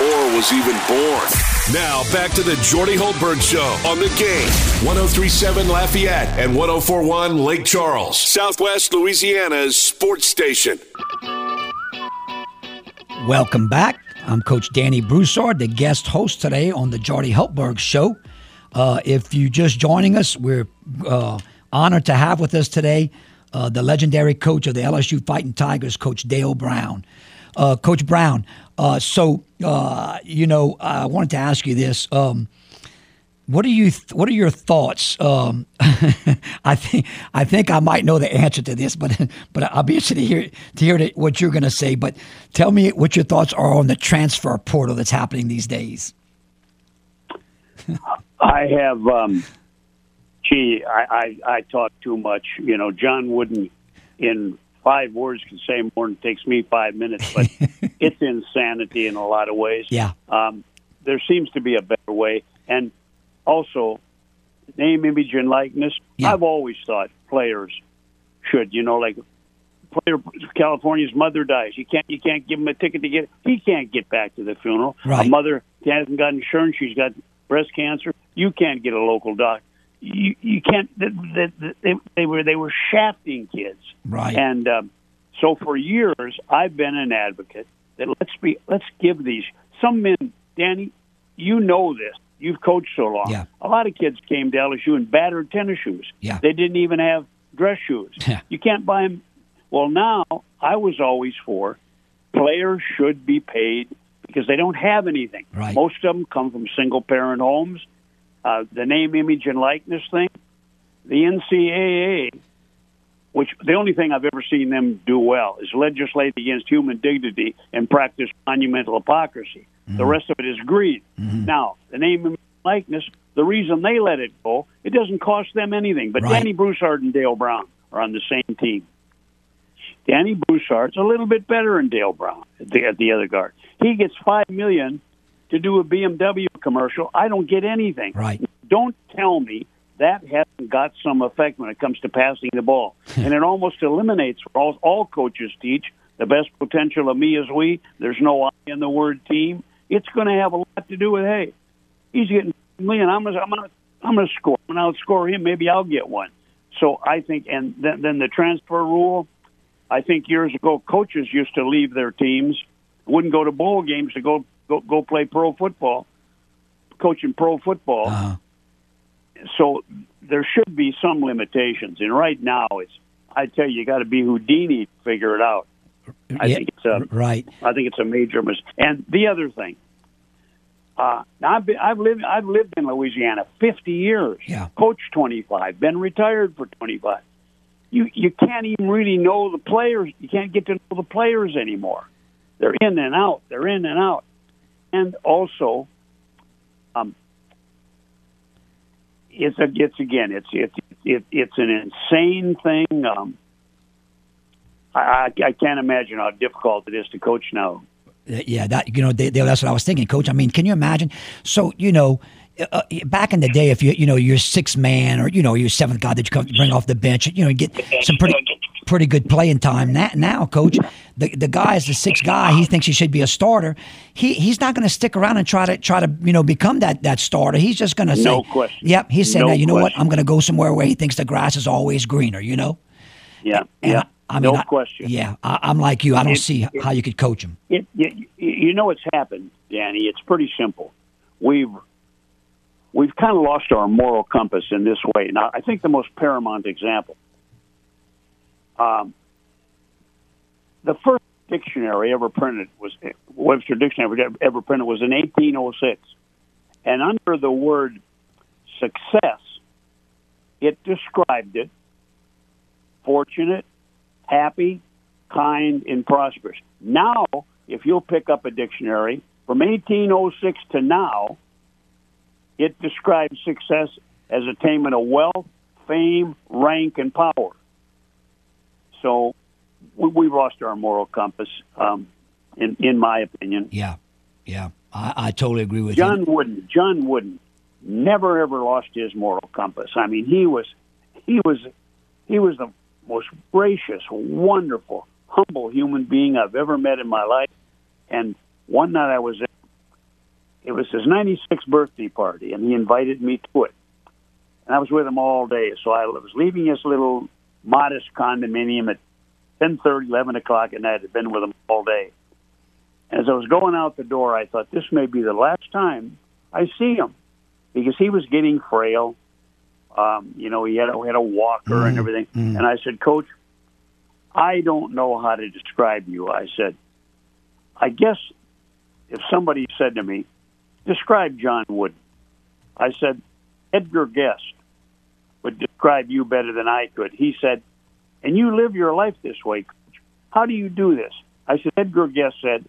Speaker 3: or was even born. Now back to the Jordy Hultberg Show on the game 1037 Lafayette and 1041 Lake Charles, Southwest Louisiana's sports station.
Speaker 1: Welcome back. I'm Coach Danny Broussard, the guest host today on the Jordy Hultberg Show. Uh, if you're just joining us, we're uh, honored to have with us today uh, the legendary coach of the LSU Fighting Tigers, Coach Dale Brown. Uh, coach Brown, uh, so uh, you know, I wanted to ask you this. Um, what are you? Th- what are your thoughts? Um, I think I think I might know the answer to this, but but I'll be interested to hear to hear what you're going to say. But tell me what your thoughts are on the transfer portal that's happening these days.
Speaker 7: I have, um, gee, I, I, I talk too much. You know, John Wooden in five words can say more than it takes me five minutes, but it's insanity in a lot of ways.
Speaker 1: Yeah,
Speaker 7: Um, there seems to be a better way. And also, name, image, and likeness.
Speaker 1: Yeah.
Speaker 7: I've always thought players should, you know, like player California's mother dies. You can't you can't give him a ticket to get. He can't get back to the funeral.
Speaker 1: Right.
Speaker 7: A mother hasn't got insurance. She's got breast cancer. You can't get a local doc. You you can't. They, they, they, they were they were shafting kids.
Speaker 1: right.
Speaker 7: And um, so for years, I've been an advocate that let's be let's give these some men. Danny, you know this. You've coached so long.
Speaker 1: Yeah.
Speaker 7: A lot of kids came to LSU in battered tennis shoes.
Speaker 1: Yeah.
Speaker 7: They didn't even have dress shoes.
Speaker 1: Yeah.
Speaker 7: You can't buy them. Well, now I was always for players should be paid because they don't have anything.
Speaker 1: Right.
Speaker 7: Most of them come from single parent homes. Uh, the name, image, and likeness thing. The NCAA which the only thing I've ever seen them do well is legislate against human dignity and practice monumental hypocrisy. The rest of it is greed. Now, the name and likeness, the reason they let it go, it doesn't cost them anything. But
Speaker 1: Right.
Speaker 7: Danny Broussard and Dale Brown are on the same team. Danny Broussard's a little bit better than Dale Brown at the, at the other guard. He gets five million to do a BMW commercial. I don't get anything.
Speaker 1: Right.
Speaker 7: Don't tell me that hasn't got some effect when it comes to passing the ball. and it almost eliminates all, all coaches teach the best potential of me is we. There's no I in the word team. It's going to have a lot to do with hey, he's getting me, and I'm gonna, I'm gonna, I'm gonna score. I'm outscore him. Maybe I'll get one. So I think, and then, then the transfer rule. I think years ago, coaches used to leave their teams, wouldn't go to bowl games to go go, go play pro football, coaching pro football
Speaker 1: Uh,
Speaker 7: so there should be some limitations. And right now, it's I tell you, you got to be Houdini to figure it out. I
Speaker 1: yeah,
Speaker 7: think it's a
Speaker 1: right.
Speaker 7: I think it's a major mistake. And the other thing, uh, now I've been, I've lived I've lived in Louisiana 50 years.
Speaker 1: Yeah.
Speaker 7: Coached 25, been retired for 25. you you can't even really know the players. You can't get to know the players anymore. They're in and out. They're in and out, and also, um, it's a it's again it's it's it, it's an insane thing. Um, I, I can't imagine how difficult it is to coach now.
Speaker 1: Yeah, that you know, they, they, that's what I was thinking, Coach. I mean, can you imagine? So you know, uh, uh back in the day, if you you know you're six man or you know you're seventh guy that you come bring off the bench, you know, you get some pretty pretty good playing time. Now, now coach, the the guy is the sixth guy. He thinks he should be a starter. He he's not going to stick around and try to try to you know become that that starter. He's just going to say,
Speaker 7: no question.
Speaker 1: Yep, he's saying,
Speaker 7: no
Speaker 1: you know
Speaker 7: question.
Speaker 1: what? I'm going to go somewhere where he thinks the grass is always greener. You know.
Speaker 7: Yeah.
Speaker 1: And
Speaker 7: yeah.
Speaker 1: I mean,
Speaker 7: no
Speaker 1: I,
Speaker 7: question.
Speaker 1: Yeah, I, am like you. I don't
Speaker 7: It-
Speaker 1: see
Speaker 7: it-
Speaker 1: how you could coach him.
Speaker 7: It, you, you know what's happened, Danny? It's pretty simple. We've we've kind of lost our moral compass in this way. Now, I think the most paramount example, um, the first dictionary ever printed was Webster Dictionary ever- printed was in 1806, and under the word success, it described it fortunate, happy, kind, and prosperous. Now, if you'll pick up a dictionary from 1806 to now, it describes success as attainment of wealth, fame, rank, and power. So we, we've lost our moral compass, um, in, in my opinion.
Speaker 1: Yeah, yeah, I, I totally agree with you.
Speaker 7: John
Speaker 1: you.
Speaker 7: Wooden, John Wooden, never ever lost his moral compass. I mean, he was, he was, he was the most gracious, wonderful, humble human being I've ever met in my life. And one night I was, it was his 96th birthday party, and he invited me to it. And I was with him all day, so I was leaving his little modest condominium at 10:30, 11 o'clock at night. I'd been with him all day. And As I was going out the door, I thought this may be the last time I see him because he was getting frail. Um, you know, he had a, had a walker and everything. And I said, Coach, I don't know how to describe you. I said, I guess if somebody said to me, describe John Wood, I said, Edgar Guest would describe you better than I could. He said, and you live your life this way, Coach. How do you do this? I said, Edgar Guest said,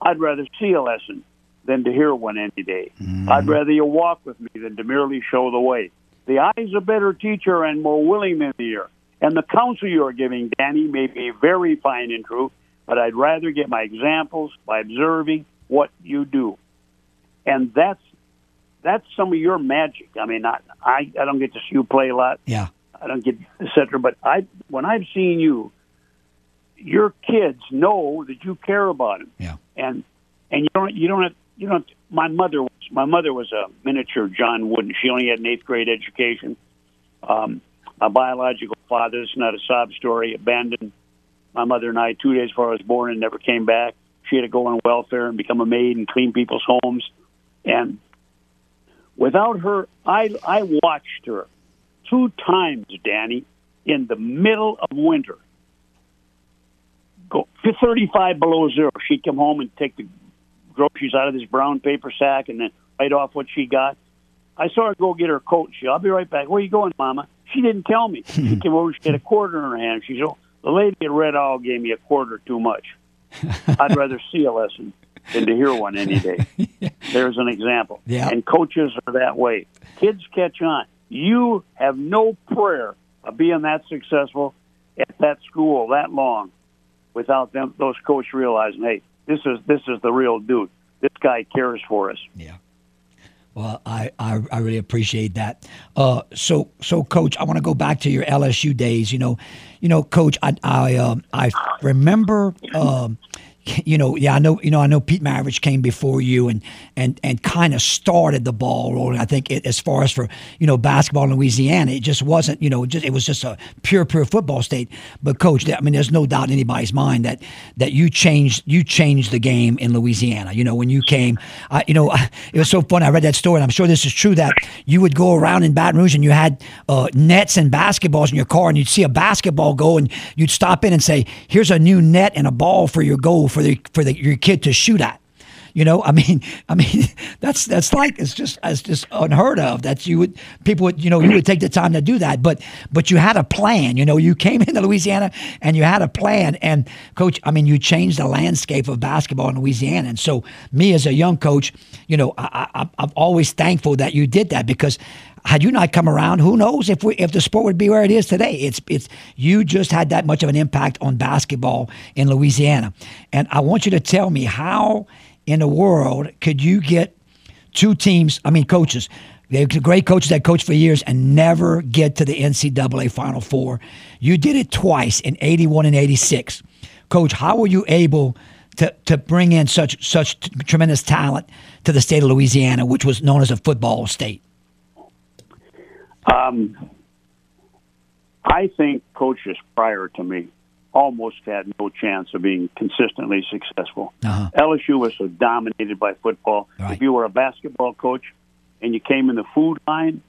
Speaker 7: I'd rather see a lesson than to hear one any day. Mm. I'd rather you walk with me than to merely show the way. The eye is a better teacher and more willing than the ear. And the counsel you are giving, Danny, may be very fine and true, but I'd rather get my examples by observing what you do. And that's that's some of your magic. I mean, I I, I don't get to see you play a lot.
Speaker 1: Yeah,
Speaker 7: I don't get et cetera. But I, when I've seen you, your kids know that you care about them,
Speaker 1: yeah,
Speaker 7: and and you don't you don't have, you don't. My mother was my mother was a miniature John Wooden. She only had an eighth grade education. Um, my biological father, this is not a sob story, abandoned my mother and I two days before I was born and never came back. She had to go on welfare and become a maid and clean people's homes, and without her, I I watched her two times, Danny, in the middle of winter. Go 35 below zero. She'd come home and take the groceries out of this brown paper sack and then write off what she got. I saw her go get her coat. She, I'll be right back. Where you going, Mama? She didn't tell me. She came over. She had a quarter in her hand. She said, oh, "The lady at Red Owl gave me a quarter too much. I'd rather see a lesson than to hear one any day." There's an example.
Speaker 1: Yeah.
Speaker 7: And coaches are that way. Kids catch on. You have no prayer of being that successful at that school that long without them those coaches realizing, hey, this is this is the real dude. This guy cares for us.
Speaker 1: yeah. Well, I, I, I really appreciate that. Uh, so so coach, I want to go back to your LSU days. You know, you know, coach, I I um, I remember. Um, you know, yeah, I know. You know, I know Pete Maravich came before you and and and kind of started the ball rolling. I think it, as far as for you know basketball in Louisiana, it just wasn't. You know, just it was just a pure pure football state. But coach, I mean, there's no doubt in anybody's mind that that you changed you changed the game in Louisiana. You know, when you came, I, you know, it was so funny. I read that story, and I'm sure this is true that you would go around in Baton Rouge and you had uh, nets and basketballs in your car, and you'd see a basketball go, and you'd stop in and say, "Here's a new net and a ball for your goal for the for the, your kid to shoot at." You know, I mean, I mean, that's that's like it's just it's just unheard of. That you would people would you know you would take the time to do that, but but you had a plan. You know, you came into Louisiana and you had a plan. And coach, I mean, you changed the landscape of basketball in Louisiana. And so, me as a young coach, you know, I, I, I'm always thankful that you did that because had you not come around, who knows if we if the sport would be where it is today? It's it's you just had that much of an impact on basketball in Louisiana, and I want you to tell me how in the world could you get two teams? I mean, coaches. They're great coaches that coach for years and never get to the NCAA Final Four. You did it twice in '81 and '86. Coach, how were you able to, to bring in such such t- tremendous talent to the state of Louisiana, which was known as a football state?
Speaker 7: Um, I think coaches prior to me almost had no chance of being consistently successful.
Speaker 1: Uh-huh.
Speaker 7: LSU was so dominated by football.
Speaker 1: Right.
Speaker 7: If you were a basketball coach and you came in the food line,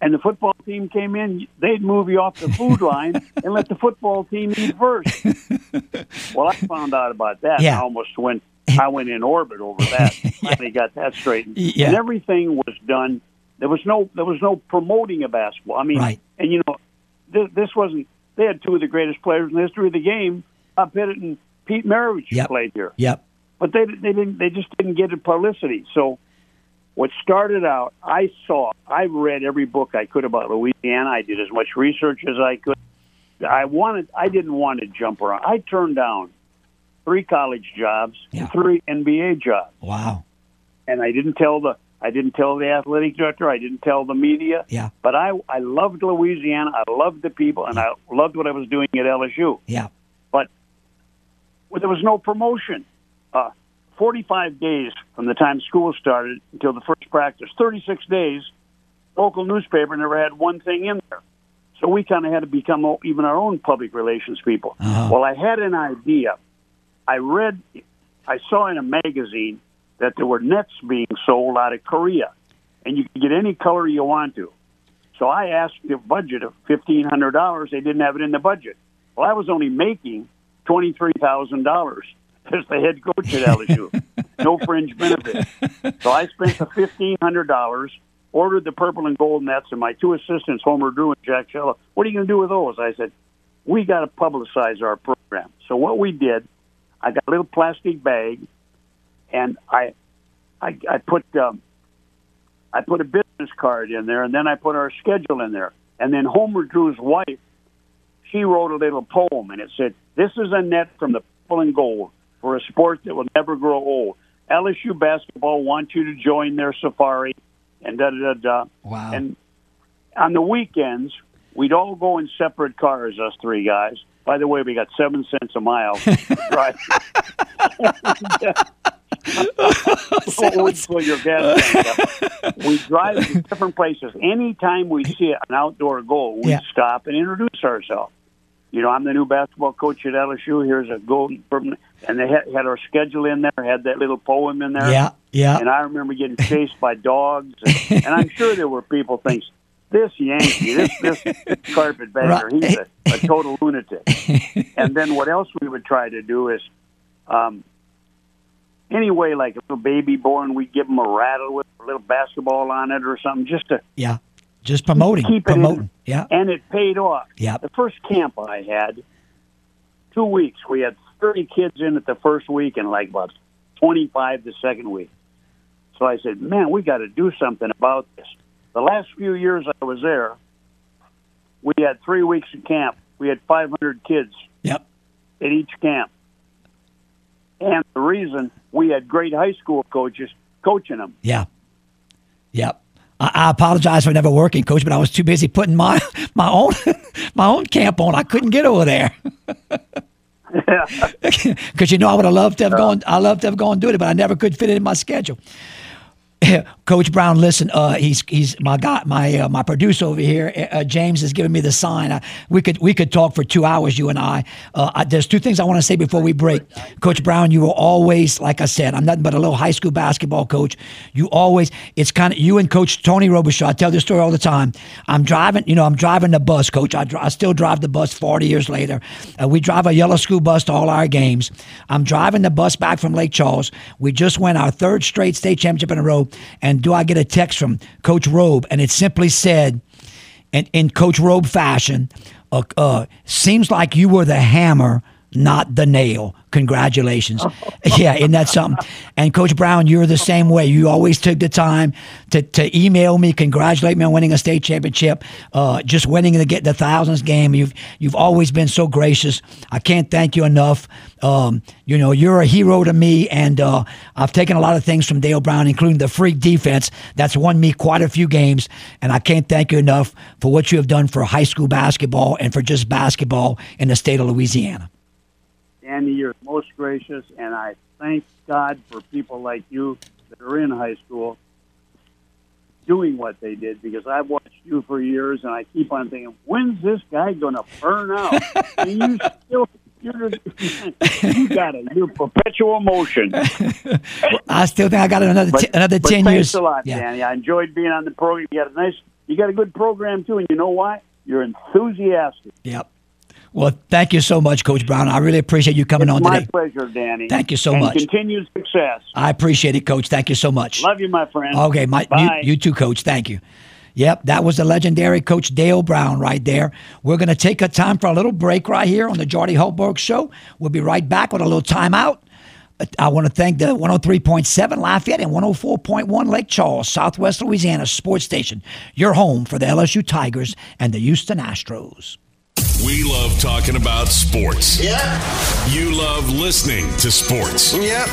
Speaker 7: and the football team came in, they'd move you off the food line and let the football team eat first. well, I found out about that.
Speaker 1: Yeah.
Speaker 7: I almost went. I went in orbit over that. Finally got that straightened.
Speaker 1: Yeah.
Speaker 7: And everything was done. There was no. There was no promoting of basketball. I mean,
Speaker 1: Right.
Speaker 7: and you know, this, this wasn't. They had two of the greatest players in the history of the game. Bob Pettit and Pete Maravich
Speaker 1: Yep.
Speaker 7: played here
Speaker 1: Yep.
Speaker 7: but they they didn't they just didn't get the publicity. So what started out, I saw, I read every book I could about Louisiana. I did as much research as I could. I wanted, I didn't want to jump around. I turned down three college jobs,
Speaker 1: Yeah.
Speaker 7: and three NBA jobs,
Speaker 1: Wow.
Speaker 7: and I didn't tell the I didn't tell the athletic director. I didn't tell the media.
Speaker 1: Yeah.
Speaker 7: But I I loved Louisiana. I loved the people, and I loved what I was doing at LSU
Speaker 1: Yeah.
Speaker 7: but well, there was no promotion. Uh, 45 days from the time school started until the first practice, 36 days, local newspaper never had one thing in there. So we kind of had to become o- even our own public relations people.
Speaker 1: Uh-huh.
Speaker 7: Well, I had an idea. I read, I saw in a magazine that there were nets being sold out of Korea, and you could get any color you want to. So I asked the budget of fifteen hundred dollars. They didn't have it in the budget. Well, I was only making twenty three thousand dollars as the head coach at LSU. no fringe benefits. So I spent the fifteen hundred dollars, ordered the purple and gold nets, and my two assistants, Homer Drew and Jack Schalow, what are you going to do with those? I said, we got to publicize our program. So what we did, I got a little plastic bag, and I, I, I put um, I put a business card in there, and then I put our schedule in there. And then Homer Drew's wife, she wrote a little poem, and it said, "This is a net from the purple and gold for a sport that will never grow old. LSU basketball wants you to join their safari." And da da da da.
Speaker 1: Wow.
Speaker 7: And on the weekends, we'd all go in separate cars, us three guys. By the way, we got seven cents a mile. right. Fill your gas. We drive to different places. Anytime we see an outdoor goal, we
Speaker 1: Yeah.
Speaker 7: stop and introduce ourselves. You know, I'm the new basketball coach at LSU. Here's a goal, and they had, had our schedule in there. Had that little poem in there.
Speaker 1: Yeah. Yeah.
Speaker 7: And I remember getting chased by dogs, and, and I'm sure there were people thinking, "This Yankee, this this carpetbagger, he's a, a total lunatic." and then what else we would try to do is, um, anyway, like if a baby born, we'd give them a rattle with a little basketball on it or something, just to
Speaker 1: Yeah. Just promoting.
Speaker 7: keep in.
Speaker 1: promoting. Yeah.
Speaker 7: and it paid off.
Speaker 1: Yeah.
Speaker 7: The first camp I had, two weeks, we had 30 kids in it the first week and like about 25 the second week. So I said, man, we got to do something about this. The last few years I was there, we had three weeks of camp. We had 500 kids
Speaker 1: Yep.
Speaker 7: at each camp. And the reason we had great high school coaches coaching them.
Speaker 1: Yeah. Yep. I, I apologize for never working, coach, but I was too busy putting my my own my own camp on. I couldn't get over there. Because you know I would have loved to have uh-huh. gone. I loved to have gone do it, but I never could fit it in my schedule. Coach Brown, listen, uh, he's he's my guy, my uh, my producer over here, uh, uh James, is giving me the sign. Uh, we could we could talk for two hours, you and I. Uh, I there's two things I want to say before we break. Coach Brown, you were always, like I said, I'm nothing but a little high school basketball coach. You always, it's kind of you and Coach Tony Robichaux. I tell this story all the time. I'm driving, you know, I'm driving the bus, Coach. I, I still drive the bus 40 years later. we drive a yellow school bus to all our games. I'm driving the bus back from Lake Charles. We just won our third straight state championship in a row. And do I get a text from Coach Robe? And it simply said, in, in Coach Robe fashion, uh, uh, seems like you were the hammer, not the nail. Congratulations. yeah, isn't that something? And Coach Brown, you're the same way. You always took the time to, to email me, congratulate me on winning a state championship, uh, just winning the get the thousands game. You've you've always been so gracious. I can't thank you enough. Um, you know, you're a hero to me, and uh, I've taken a lot of things from Dale Brown, including the freak defense that's won me quite a few games. And I can't thank you enough for what you have done for high school basketball and for just basketball in the state of Louisiana.
Speaker 7: Andy, you're most gracious, and I thank God for people like you that are in high school doing what they did because I've watched you for years, and I keep on thinking, when's this guy going to burn out? and you still. You're, you got it. You're perpetual motion.
Speaker 1: I still think I got another
Speaker 7: but,
Speaker 1: t- another
Speaker 7: but
Speaker 1: ten
Speaker 7: thanks
Speaker 1: years.
Speaker 7: a lot,
Speaker 1: yeah.
Speaker 7: Danny. I enjoyed being on the program. You got a nice, you got a good program too, and you know why? You're enthusiastic.
Speaker 1: Yep. Well, thank you so much, Coach Brown. I really appreciate you coming
Speaker 7: it's
Speaker 1: on
Speaker 7: my
Speaker 1: today.
Speaker 7: My pleasure, Danny.
Speaker 1: Thank you so
Speaker 7: and
Speaker 1: much.
Speaker 7: Continued success.
Speaker 1: I appreciate it, Coach. Thank you so much.
Speaker 7: Love you, my friend.
Speaker 1: Okay, my
Speaker 7: Bye.
Speaker 1: You, you too, Coach. Thank you. Yep, that was the legendary Coach Dale Brown right there. We're going to take a time for a little break right here on the Jordy Hultberg Show. We'll be right back with a little timeout. I want to thank the 103.7 Lafayette and 104.1 Lake Charles, Southwest Louisiana sports station, your home for the LSU Tigers and the Houston Astros.
Speaker 3: We love talking about sports.
Speaker 8: Yeah.
Speaker 3: You love listening to sports.
Speaker 8: Yep.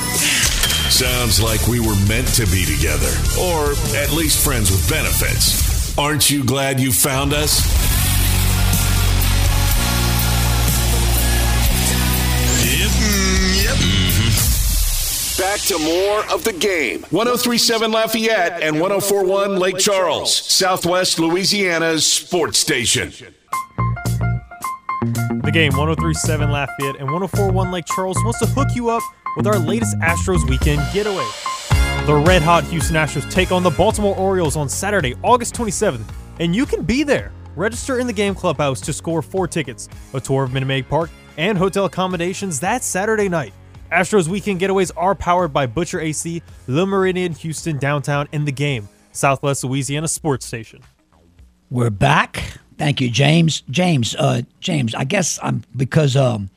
Speaker 3: Sounds like we were meant to be together, or at least friends with benefits. Aren't you glad you found us?
Speaker 8: Yep. Yep.
Speaker 3: Mm-hmm. Back to more of the game. 1037 Lafayette and 1041 Lake Charles, Southwest Louisiana's sports station.
Speaker 4: The game 1037 Lafayette and 1041 Lake Charles wants to hook you up with our latest Astros weekend getaway. The red hot Houston Astros take on the Baltimore Orioles on Saturday, August 27th, and you can be there. Register in the game clubhouse to score four tickets, a tour of Minute Maid Park, and hotel accommodations that Saturday night. Astros weekend getaways are powered by Butcher AC, Le Meridian Houston Downtown, and the game, Southwest Louisiana Sports Station.
Speaker 1: We're back. Thank you, James. James, uh, James. I guess I'm because um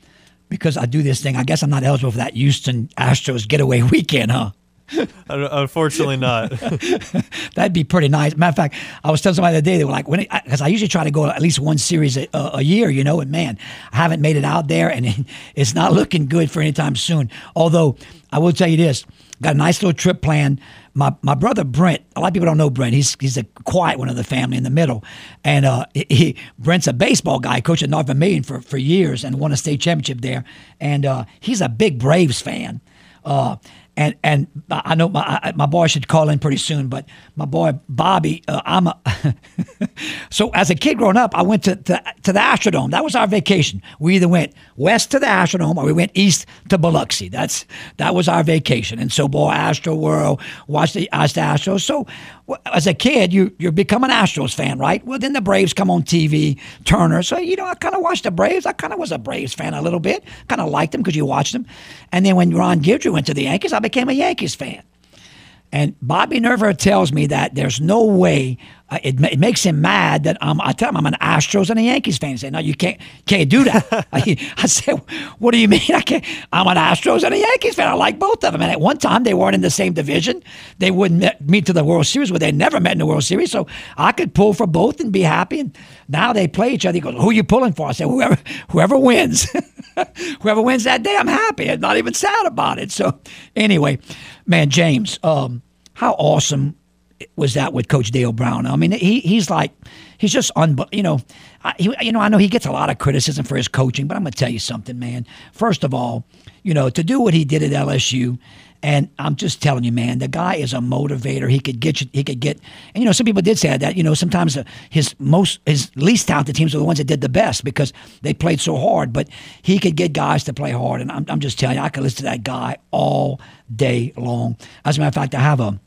Speaker 1: because I do this thing. I guess I'm not eligible for that Houston Astros getaway weekend, huh?
Speaker 4: Unfortunately, not.
Speaker 1: That'd be pretty nice. Matter of fact, I was telling somebody the other day they were like, when because I usually try to go at least one series a, a, year, you know, and man, I haven't made it out there, and it, it's not looking good for any time soon. Although I will tell you this, got a nice little trip planned. My my brother Brent, a lot of people don't know Brent. He's he's a quiet one of the family in the middle, and uh, he Brent's a baseball guy, coached at Northern Maine for for years and won a state championship there, and uh, he's a big Braves fan. Uh, and and I know my my boy should call in pretty soon, but my boy Bobby, uh, I'm a so as a kid growing up, I went to, to to the Astrodome. That was our vacation. We either went west to the Astrodome or we went east to Biloxi. That's that was our vacation. And so, boy, Astro World, watch the, watch the Astros. So, as a kid, you you become an Astros fan, right? Well, then the Braves come on TV, Turner. So you know, I kind of watched the Braves. I kind of was a Braves fan a little bit. Kind of liked them because you watched them. And then when Ron Guidry went to the Yankees, I became a Yankees fan. And Bobby Nerva tells me that there's no way it, it, makes him mad that I'm, I tell him I'm an Astros and a Yankees fan. He said, "No, you can't can't do that." I, I said, "What do you mean? I can't? I'm an Astros and a Yankees fan. I like both of them." And at one time, they weren't in the same division. They wouldn't met, meet to the World Series, where they never met in the World Series. So I could pull for both and be happy. And now they play each other. He goes, "Who are you pulling for?" I said, "Whoever whoever wins, whoever wins that day, I'm happy. I'm not even sad about it." So anyway, man, James, um, how awesome was that with Coach Dale Brown? I mean, he he's like he's just un you know, I, he, you know I know he gets a lot of criticism for his coaching, but I'm gonna tell you something, man. First of all, you know to do what he did at LSU And I'm just telling you, man, the guy is a motivator. He could get you. He could get. And you know, some people did say that. You know, sometimes uh, his most his least talented teams are the ones that did the best because they played so hard. But he could get guys to play hard. And I'm, I'm just telling you, I could listen to that guy all day long. As a matter of fact, I have a.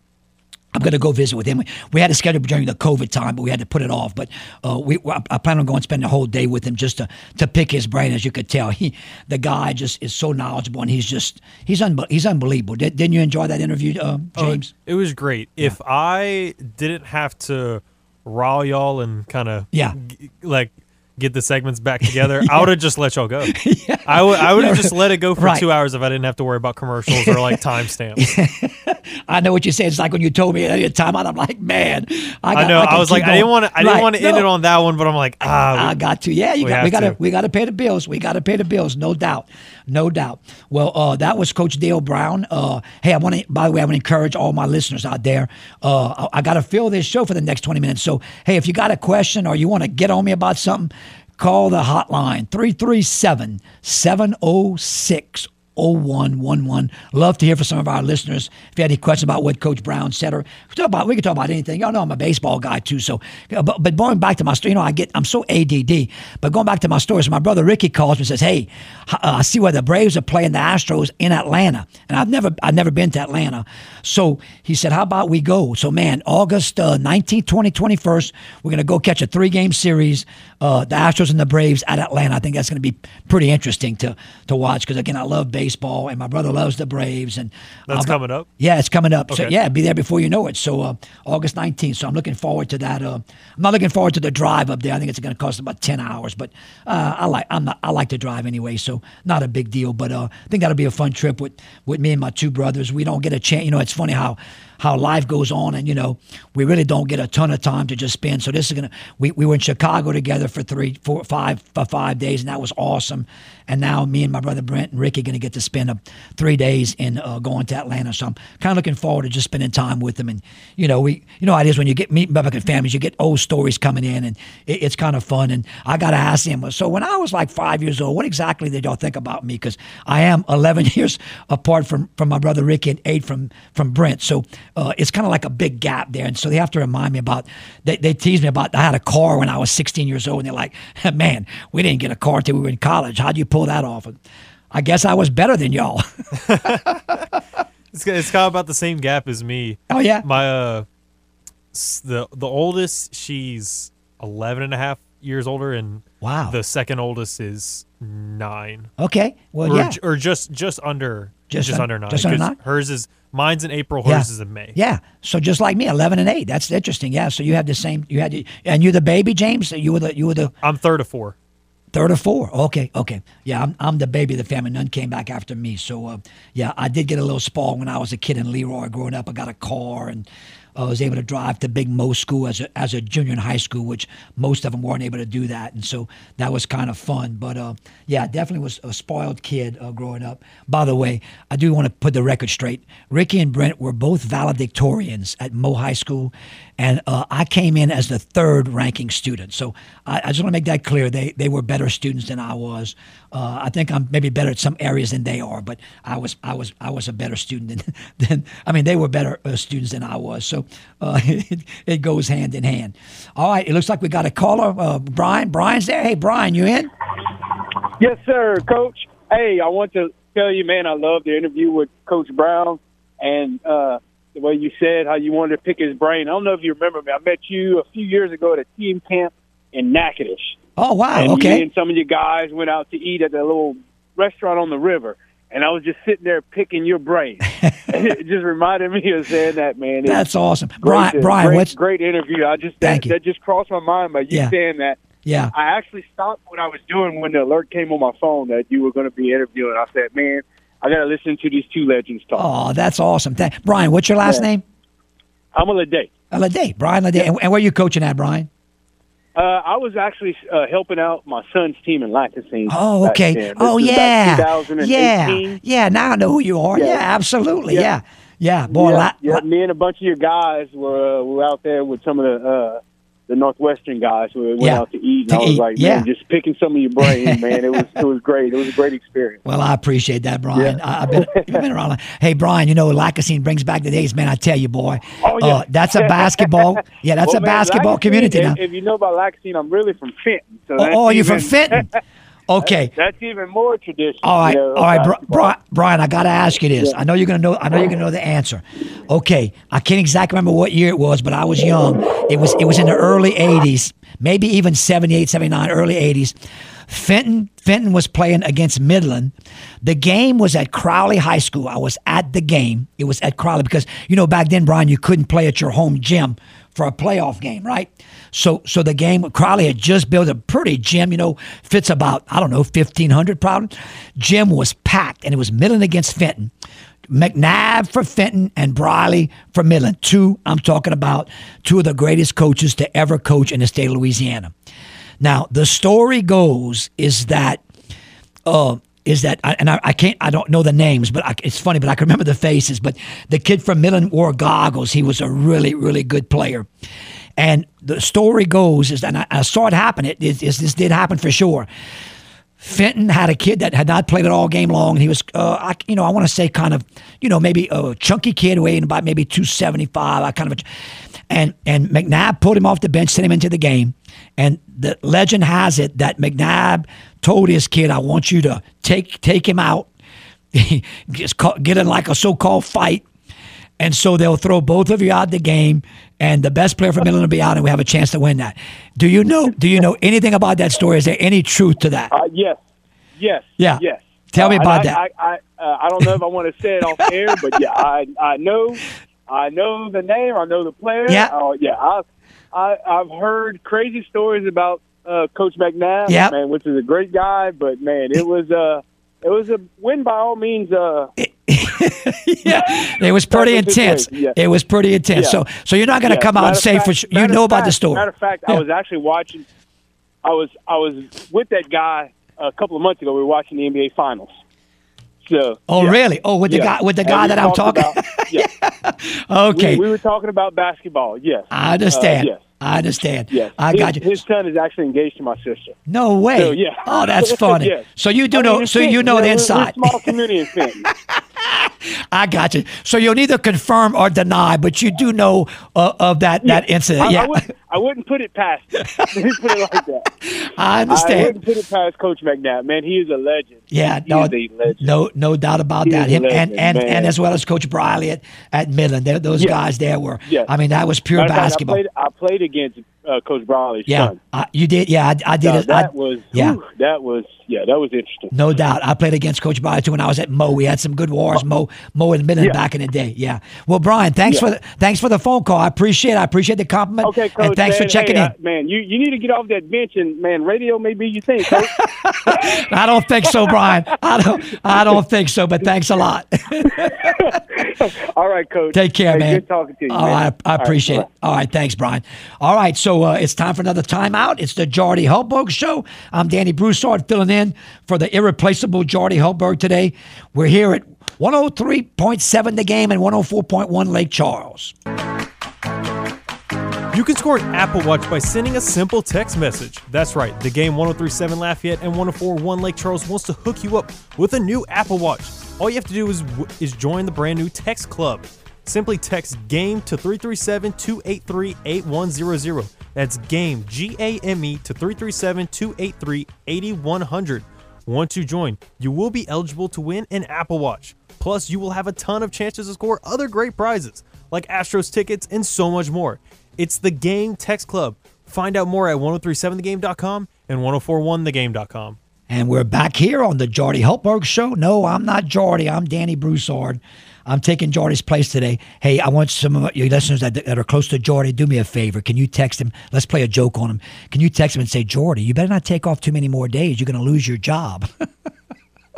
Speaker 1: I'm going to go visit with him. We had a schedule during the COVID time, but we had to put it off. But uh, we, I plan on going and spend the whole day with him just to, to pick his brain. As you could tell, he the guy just is so knowledgeable, and he's just he's un, he's unbelievable. Did, not you enjoy that interview, uh, James?
Speaker 4: Oh, it was great. Yeah. If I didn't have to rile y'all and kind of
Speaker 1: yeah,
Speaker 4: g- like get the segments back together, yeah. I would have just let y'all go. yeah. I would I would have just let it go for right. two hours if I didn't have to worry about commercials or like timestamps.
Speaker 1: I know what you said. It's like when you told me at time out, I'm like, man, I, got,
Speaker 4: I know. I, I was like, going. I didn't want to. I didn't want to no. end it on that one, but I'm like, ah,
Speaker 1: we, I got to. Yeah, you we got. We got to. We got to pay the bills. We got to pay the bills. No doubt. No doubt. Well, uh, that was Coach Dale Brown. Uh, hey, I want to. By the way, I want to encourage all my listeners out there. Uh, I, I got to fill this show for the next 20 minutes. So, hey, if you got a question or you want to get on me about something call the hotline 337 706 0111. Love to hear from some of our listeners. If you had any questions about what Coach Brown said, or we can talk about, we can talk about anything. Y'all know I'm a baseball guy too. So, but, but going back to my story, you know, I get, I'm so ADD. But going back to my story, so my brother Ricky calls me and says, "Hey, uh, I see where the Braves are playing the Astros in Atlanta, and I've never, I've never been to Atlanta. So he said, "How about we go?" So man, August uh, 19th, 20, 21st, we're gonna go catch a three game series, uh, the Astros and the Braves at Atlanta. I think that's gonna be pretty interesting to to watch because again, I love baseball baseball, and my brother loves the Braves. And
Speaker 4: that's coming up.
Speaker 1: Yeah, it's coming up. Okay. So yeah, be there before you know it. So uh, August nineteenth. So I'm looking forward to that. Uh, I'm not looking forward to the drive up there. I think it's going to cost about ten hours, but uh, I like I'm not I like to drive anyway, so not a big deal. But uh, I think that'll be a fun trip with with me and my two brothers. We don't get a chance. You know, it's funny how how life goes on, and you know, we really don't get a ton of time to just spend. So this is gonna. We, we were in Chicago together for three, four, five, for five days, and that was awesome. And now me and my brother Brent and Ricky are gonna get to spend a, three days in uh, going to Atlanta. So I'm kind of looking forward to just spending time with them. And you know, we, you know, how it is when you get meeting American families, you get old stories coming in, and it, it's kind of fun. And I got to ask him. So when I was like five years old, what exactly did y'all think about me? Because I am 11 years apart from from my brother Ricky and eight from from Brent. So uh, it's kind of like a big gap there. And so they have to remind me about, they, they tease me about, I had a car when I was 16 years old. And they're like, man, we didn't get a car until we were in college. How'd you pull that off? And I guess I was better than y'all.
Speaker 4: it's, it's kind of about the same gap as me.
Speaker 1: Oh, yeah.
Speaker 4: My, uh, the, the oldest, she's 11 and a half years older. And
Speaker 1: wow.
Speaker 4: The second oldest is nine.
Speaker 1: Okay. Well,
Speaker 4: or,
Speaker 1: yeah.
Speaker 4: Or just, just under, just, just un- under nine.
Speaker 1: Just under nine?
Speaker 4: Hers is, Mine's in April. Hers
Speaker 1: yeah.
Speaker 4: is in May.
Speaker 1: Yeah. So just like me, eleven and eight. That's interesting. Yeah. So you have the same. You had, and you're the baby, James. You were the. You were the.
Speaker 4: I'm third of four.
Speaker 1: Third or four. Okay, okay. Yeah, I'm, I'm the baby of the family. None came back after me. So, uh, yeah, I did get a little spoiled when I was a kid in Leroy growing up. I got a car and I was able to drive to Big Mo School as a, as a junior in high school, which most of them weren't able to do that. And so that was kind of fun. But uh, yeah, definitely was a spoiled kid uh, growing up. By the way, I do want to put the record straight. Ricky and Brent were both valedictorians at Mo High School, and uh, I came in as the third ranking student. So I, I, just want to make that clear. They they were better students than I was. Uh, I think I'm maybe better at some areas than they are, but I was I was I was a better student than, than I mean they were better uh, students than I was. So uh, it, it, goes hand in hand. All right, it looks like we got a caller. Uh, Brian, Brian's there. Hey, Brian, you in?
Speaker 9: Yes, sir, Coach. Hey, I want to tell you, man, I love the interview with Coach Brown and uh, the way you said how you wanted to pick his brain. I don't know if you remember me. I met you a few years ago at a team camp in Natchitoches.
Speaker 1: Oh wow!
Speaker 9: And
Speaker 1: okay.
Speaker 9: and some of you guys went out to eat at the little restaurant on the river, and I was just sitting there picking your brain. it just reminded me of saying that, man.
Speaker 1: That's awesome, Brian. Brian,
Speaker 9: great,
Speaker 1: what's
Speaker 9: great interview? I just
Speaker 1: Thank
Speaker 9: that,
Speaker 1: you.
Speaker 9: that just crossed my mind by you
Speaker 1: Yeah.
Speaker 9: saying that.
Speaker 1: yeah.
Speaker 9: I actually stopped what I was doing when the alert came on my phone that you were going to be interviewing. I said, man, I got to listen to these two legends talk.
Speaker 1: Oh, that's awesome. Thank, Brian, what's your last
Speaker 9: Yeah.
Speaker 1: name?
Speaker 9: I'm a Lede.
Speaker 1: Uh, Lede. Brian Lede. And, and where you coaching at, Brian?
Speaker 9: Uh, I was actually uh, helping out my son's team in Lacassine.
Speaker 1: Oh, okay. Oh, yeah.
Speaker 9: 2018.
Speaker 1: Yeah. Yeah. Now I know who you are. Yeah,
Speaker 9: Yeah.
Speaker 1: absolutely. Yeah.
Speaker 9: Yeah.
Speaker 1: Yeah. Boy,
Speaker 9: yeah,
Speaker 1: la-
Speaker 9: yeah, me and a bunch of your guys were uh, were out there with some of the uh, the Northwestern guys who went
Speaker 1: Yeah.
Speaker 9: out to eat. And
Speaker 1: To
Speaker 9: I was
Speaker 1: eat,
Speaker 9: like,
Speaker 1: yeah.
Speaker 9: man, just picking some of your brain, man. It was it was great. It was a great experience.
Speaker 1: Well, I appreciate that, Brian.
Speaker 9: Yeah.
Speaker 1: I, I've been you've been around. Hey, Brian, you know Lacassine brings back the days, man. I tell you, boy.
Speaker 9: Oh, yeah.
Speaker 1: Uh, that's a basketball. Yeah, that's
Speaker 9: Well,
Speaker 1: a
Speaker 9: man,
Speaker 1: basketball community
Speaker 9: if,
Speaker 1: now.
Speaker 9: If you know about Lacassine, I'm really from Fenton. So
Speaker 1: Oh, oh, you're from Fenton. Okay.
Speaker 9: That's even more traditional.
Speaker 1: All right,
Speaker 9: you know,
Speaker 1: all right, Bri- Bri- Brian. I got to ask you this.
Speaker 9: Yeah.
Speaker 1: I know you're gonna know. I know you're gonna know the answer. Okay, I can't exactly remember what year it was, but I was young. It was it was in the early '80s, maybe even '78, '79, early '80s. Fenton Fenton was playing against Midland. The game was at Crowley High School. I was at the game. It was at Crowley because you know back then, Brian, you couldn't play at your home gym for a playoff game, right? So so the game Crowley had just built a pretty gym, you know, fits about I don't know fifteen hundred probably. Gym was packed, and it was Midland against Fenton. McNabb for Fenton and Briley for Midland. Two, I'm talking about two of the greatest coaches to ever coach in the state of Louisiana. Now, the story goes is that uh, is that and I, I can't I don't know the names, but I, it's funny, but I can remember the faces. But the kid from Midland wore goggles. He was a really really good player. And the story goes is, and I, I saw it happen. It, it, it this did happen for sure. Fenton had a kid that had not played it all game long, and he was, uh, I, you know, I want to say kind of, you know, maybe a chunky kid weighing about maybe two seventy five. I kind of, and and McNabb pulled him off the bench, sent him into the game, and the legend has it that McNabb told his kid, "I want you to take take him out, just ca- get in like a so called fight." And so they'll throw both of you out the game, and the best player from Midland will be out, and we have a chance to win that. Do you know? Do you know anything about that story? Is there any truth to that?
Speaker 9: Uh, yes, yes,
Speaker 1: Yeah.
Speaker 9: yes.
Speaker 1: Tell me
Speaker 9: Uh,
Speaker 1: about
Speaker 9: I,
Speaker 1: that.
Speaker 9: I, I, uh, I don't know if I want to say it off air, but yeah, I, I know, I know the name, I know the player.
Speaker 1: Yeah.
Speaker 9: uh, yeah. I've, I, I've heard crazy stories about uh, Coach McNabb,
Speaker 1: Yep.
Speaker 9: man, which is a great guy, but man, it was uh, it was a win by all means. Uh,
Speaker 1: yeah, it was pretty intense.
Speaker 9: yeah.
Speaker 1: It was pretty intense.
Speaker 9: Yeah.
Speaker 1: So, so you're not going to
Speaker 9: Yeah,
Speaker 1: come out
Speaker 9: matter
Speaker 1: and
Speaker 9: of
Speaker 1: say
Speaker 9: fact-
Speaker 1: for sure you know about the story.
Speaker 9: Matter of fact. I was actually watching. I was I was with that guy a couple of months ago. We were watching the NBA Finals.
Speaker 1: Oh,
Speaker 9: yeah.
Speaker 1: really? Oh, with the
Speaker 9: Yeah.
Speaker 1: guy with the guy that I'm talking.
Speaker 9: about- yeah.
Speaker 1: okay,
Speaker 9: We, we were talking about basketball. Yes.
Speaker 1: I understand.
Speaker 9: Uh, yes.
Speaker 1: I understand.
Speaker 9: Yes.
Speaker 1: I
Speaker 9: his,
Speaker 1: got you.
Speaker 9: His son is actually engaged to my sister.
Speaker 1: no way.
Speaker 9: So, yeah.
Speaker 1: Oh, that's funny.
Speaker 9: Yes.
Speaker 1: So you do
Speaker 9: I mean,
Speaker 1: know. So you know the
Speaker 9: We're- we're
Speaker 1: inside.
Speaker 9: small community in Fenton.
Speaker 1: I got you. So you'll neither confirm or deny, but you do know uh, of that that incident.
Speaker 9: I,
Speaker 1: yeah,
Speaker 9: I, wouldn't, I wouldn't put it past. Put it like that.
Speaker 1: I understand.
Speaker 9: I wouldn't put it past Coach McNabb. Man, he is a legend.
Speaker 1: Yeah, no,
Speaker 9: is a legend.
Speaker 1: no, no doubt about
Speaker 9: He
Speaker 1: that. Him and
Speaker 9: legend,
Speaker 1: and,
Speaker 9: man.
Speaker 1: and as well as Coach Briley at, at Midland, They- those
Speaker 9: Yeah.
Speaker 1: guys there were.
Speaker 9: Yeah.
Speaker 1: I mean, that was pure
Speaker 9: Matter of fact,
Speaker 1: basketball.
Speaker 9: I played, I played against uh, Coach Brawley's
Speaker 1: yeah,
Speaker 9: son.
Speaker 1: I, you did. Yeah, I, I did it. I-
Speaker 9: that was
Speaker 1: yeah.
Speaker 9: whew, that was yeah, that was interesting.
Speaker 1: No doubt. I played against Coach Briley too when I was at Mo. We had some good wars, Mo, Mo and Midland
Speaker 9: Yeah.
Speaker 1: back in the day. Yeah. Well, Brian, thanks for the thanks for the phone call. I appreciate. it. I appreciate the compliment.
Speaker 9: Okay, coach.
Speaker 1: and thanks
Speaker 9: man,
Speaker 1: for checking
Speaker 9: hey,
Speaker 1: in.
Speaker 9: man, you, you need to get off that bench and man, radio may be your thing, coach.
Speaker 1: I don't think so, Brian. I don't. I don't think so. But thanks a lot.
Speaker 9: All right, coach.
Speaker 1: Take care,
Speaker 9: Hey,
Speaker 1: man.
Speaker 9: Good talking to you.
Speaker 1: All
Speaker 9: man.
Speaker 1: right, I, I appreciate
Speaker 9: bye.
Speaker 1: it. All right, thanks, Brian. All right, so uh, it's time for another timeout. It's the Jordy Hultberg Show. I'm Danny Broussard filling in for the irreplaceable Jordy Hultberg today. We're here at 103.7 the game and 104.1 Lake Charles.
Speaker 4: You can score an Apple Watch by sending a simple text message. That's right, the game 1037 Lafayette and 1041 Lake Charles wants to hook you up with a new Apple Watch. All you have to do is is join the brand new text club. Simply text GAME to 337 283 8100. That's GAME, G A M E, to 337 283 8100. Once you join, you will be eligible to win an Apple Watch. Plus, you will have a ton of chances to score other great prizes, like Astros tickets and so much more. It's the Game Text Club. Find out more at 1037thegame.com and 1041thegame.com.
Speaker 1: And we're back here on the Jordy Hultberg Show. No, I'm not Jordy. I'm Danny Broussard. I'm taking Jordy's place today. Hey, I want some of your listeners that, that are close to Jordy, do me a favor. Can you text him? Let's play a joke on him. Can you text him and say, Jordy, you better not take off too many more days. You're going to lose your job.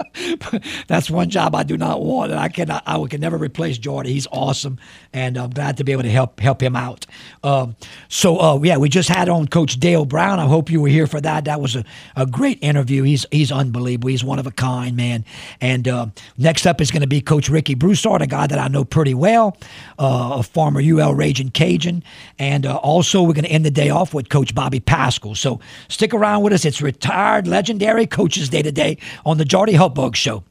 Speaker 1: That's one job I do not want, and I cannot. I can never replace Jordy. He's awesome, and I'm glad to be able to help help him out. Um, so uh, yeah, we just had on Coach Dale Brown. I hope you were here for that. That was a, a great interview. He's he's unbelievable. He's one of a kind, man. And uh, next up is going to be Coach Ricky Broussard, a guy that I know pretty well, uh, a former UL Raging Cajun, and uh, also we're going to end the day off with Coach Bobby Paschal. So stick around with us. It's retired legendary coaches day today on the Jordy Hultberg Show.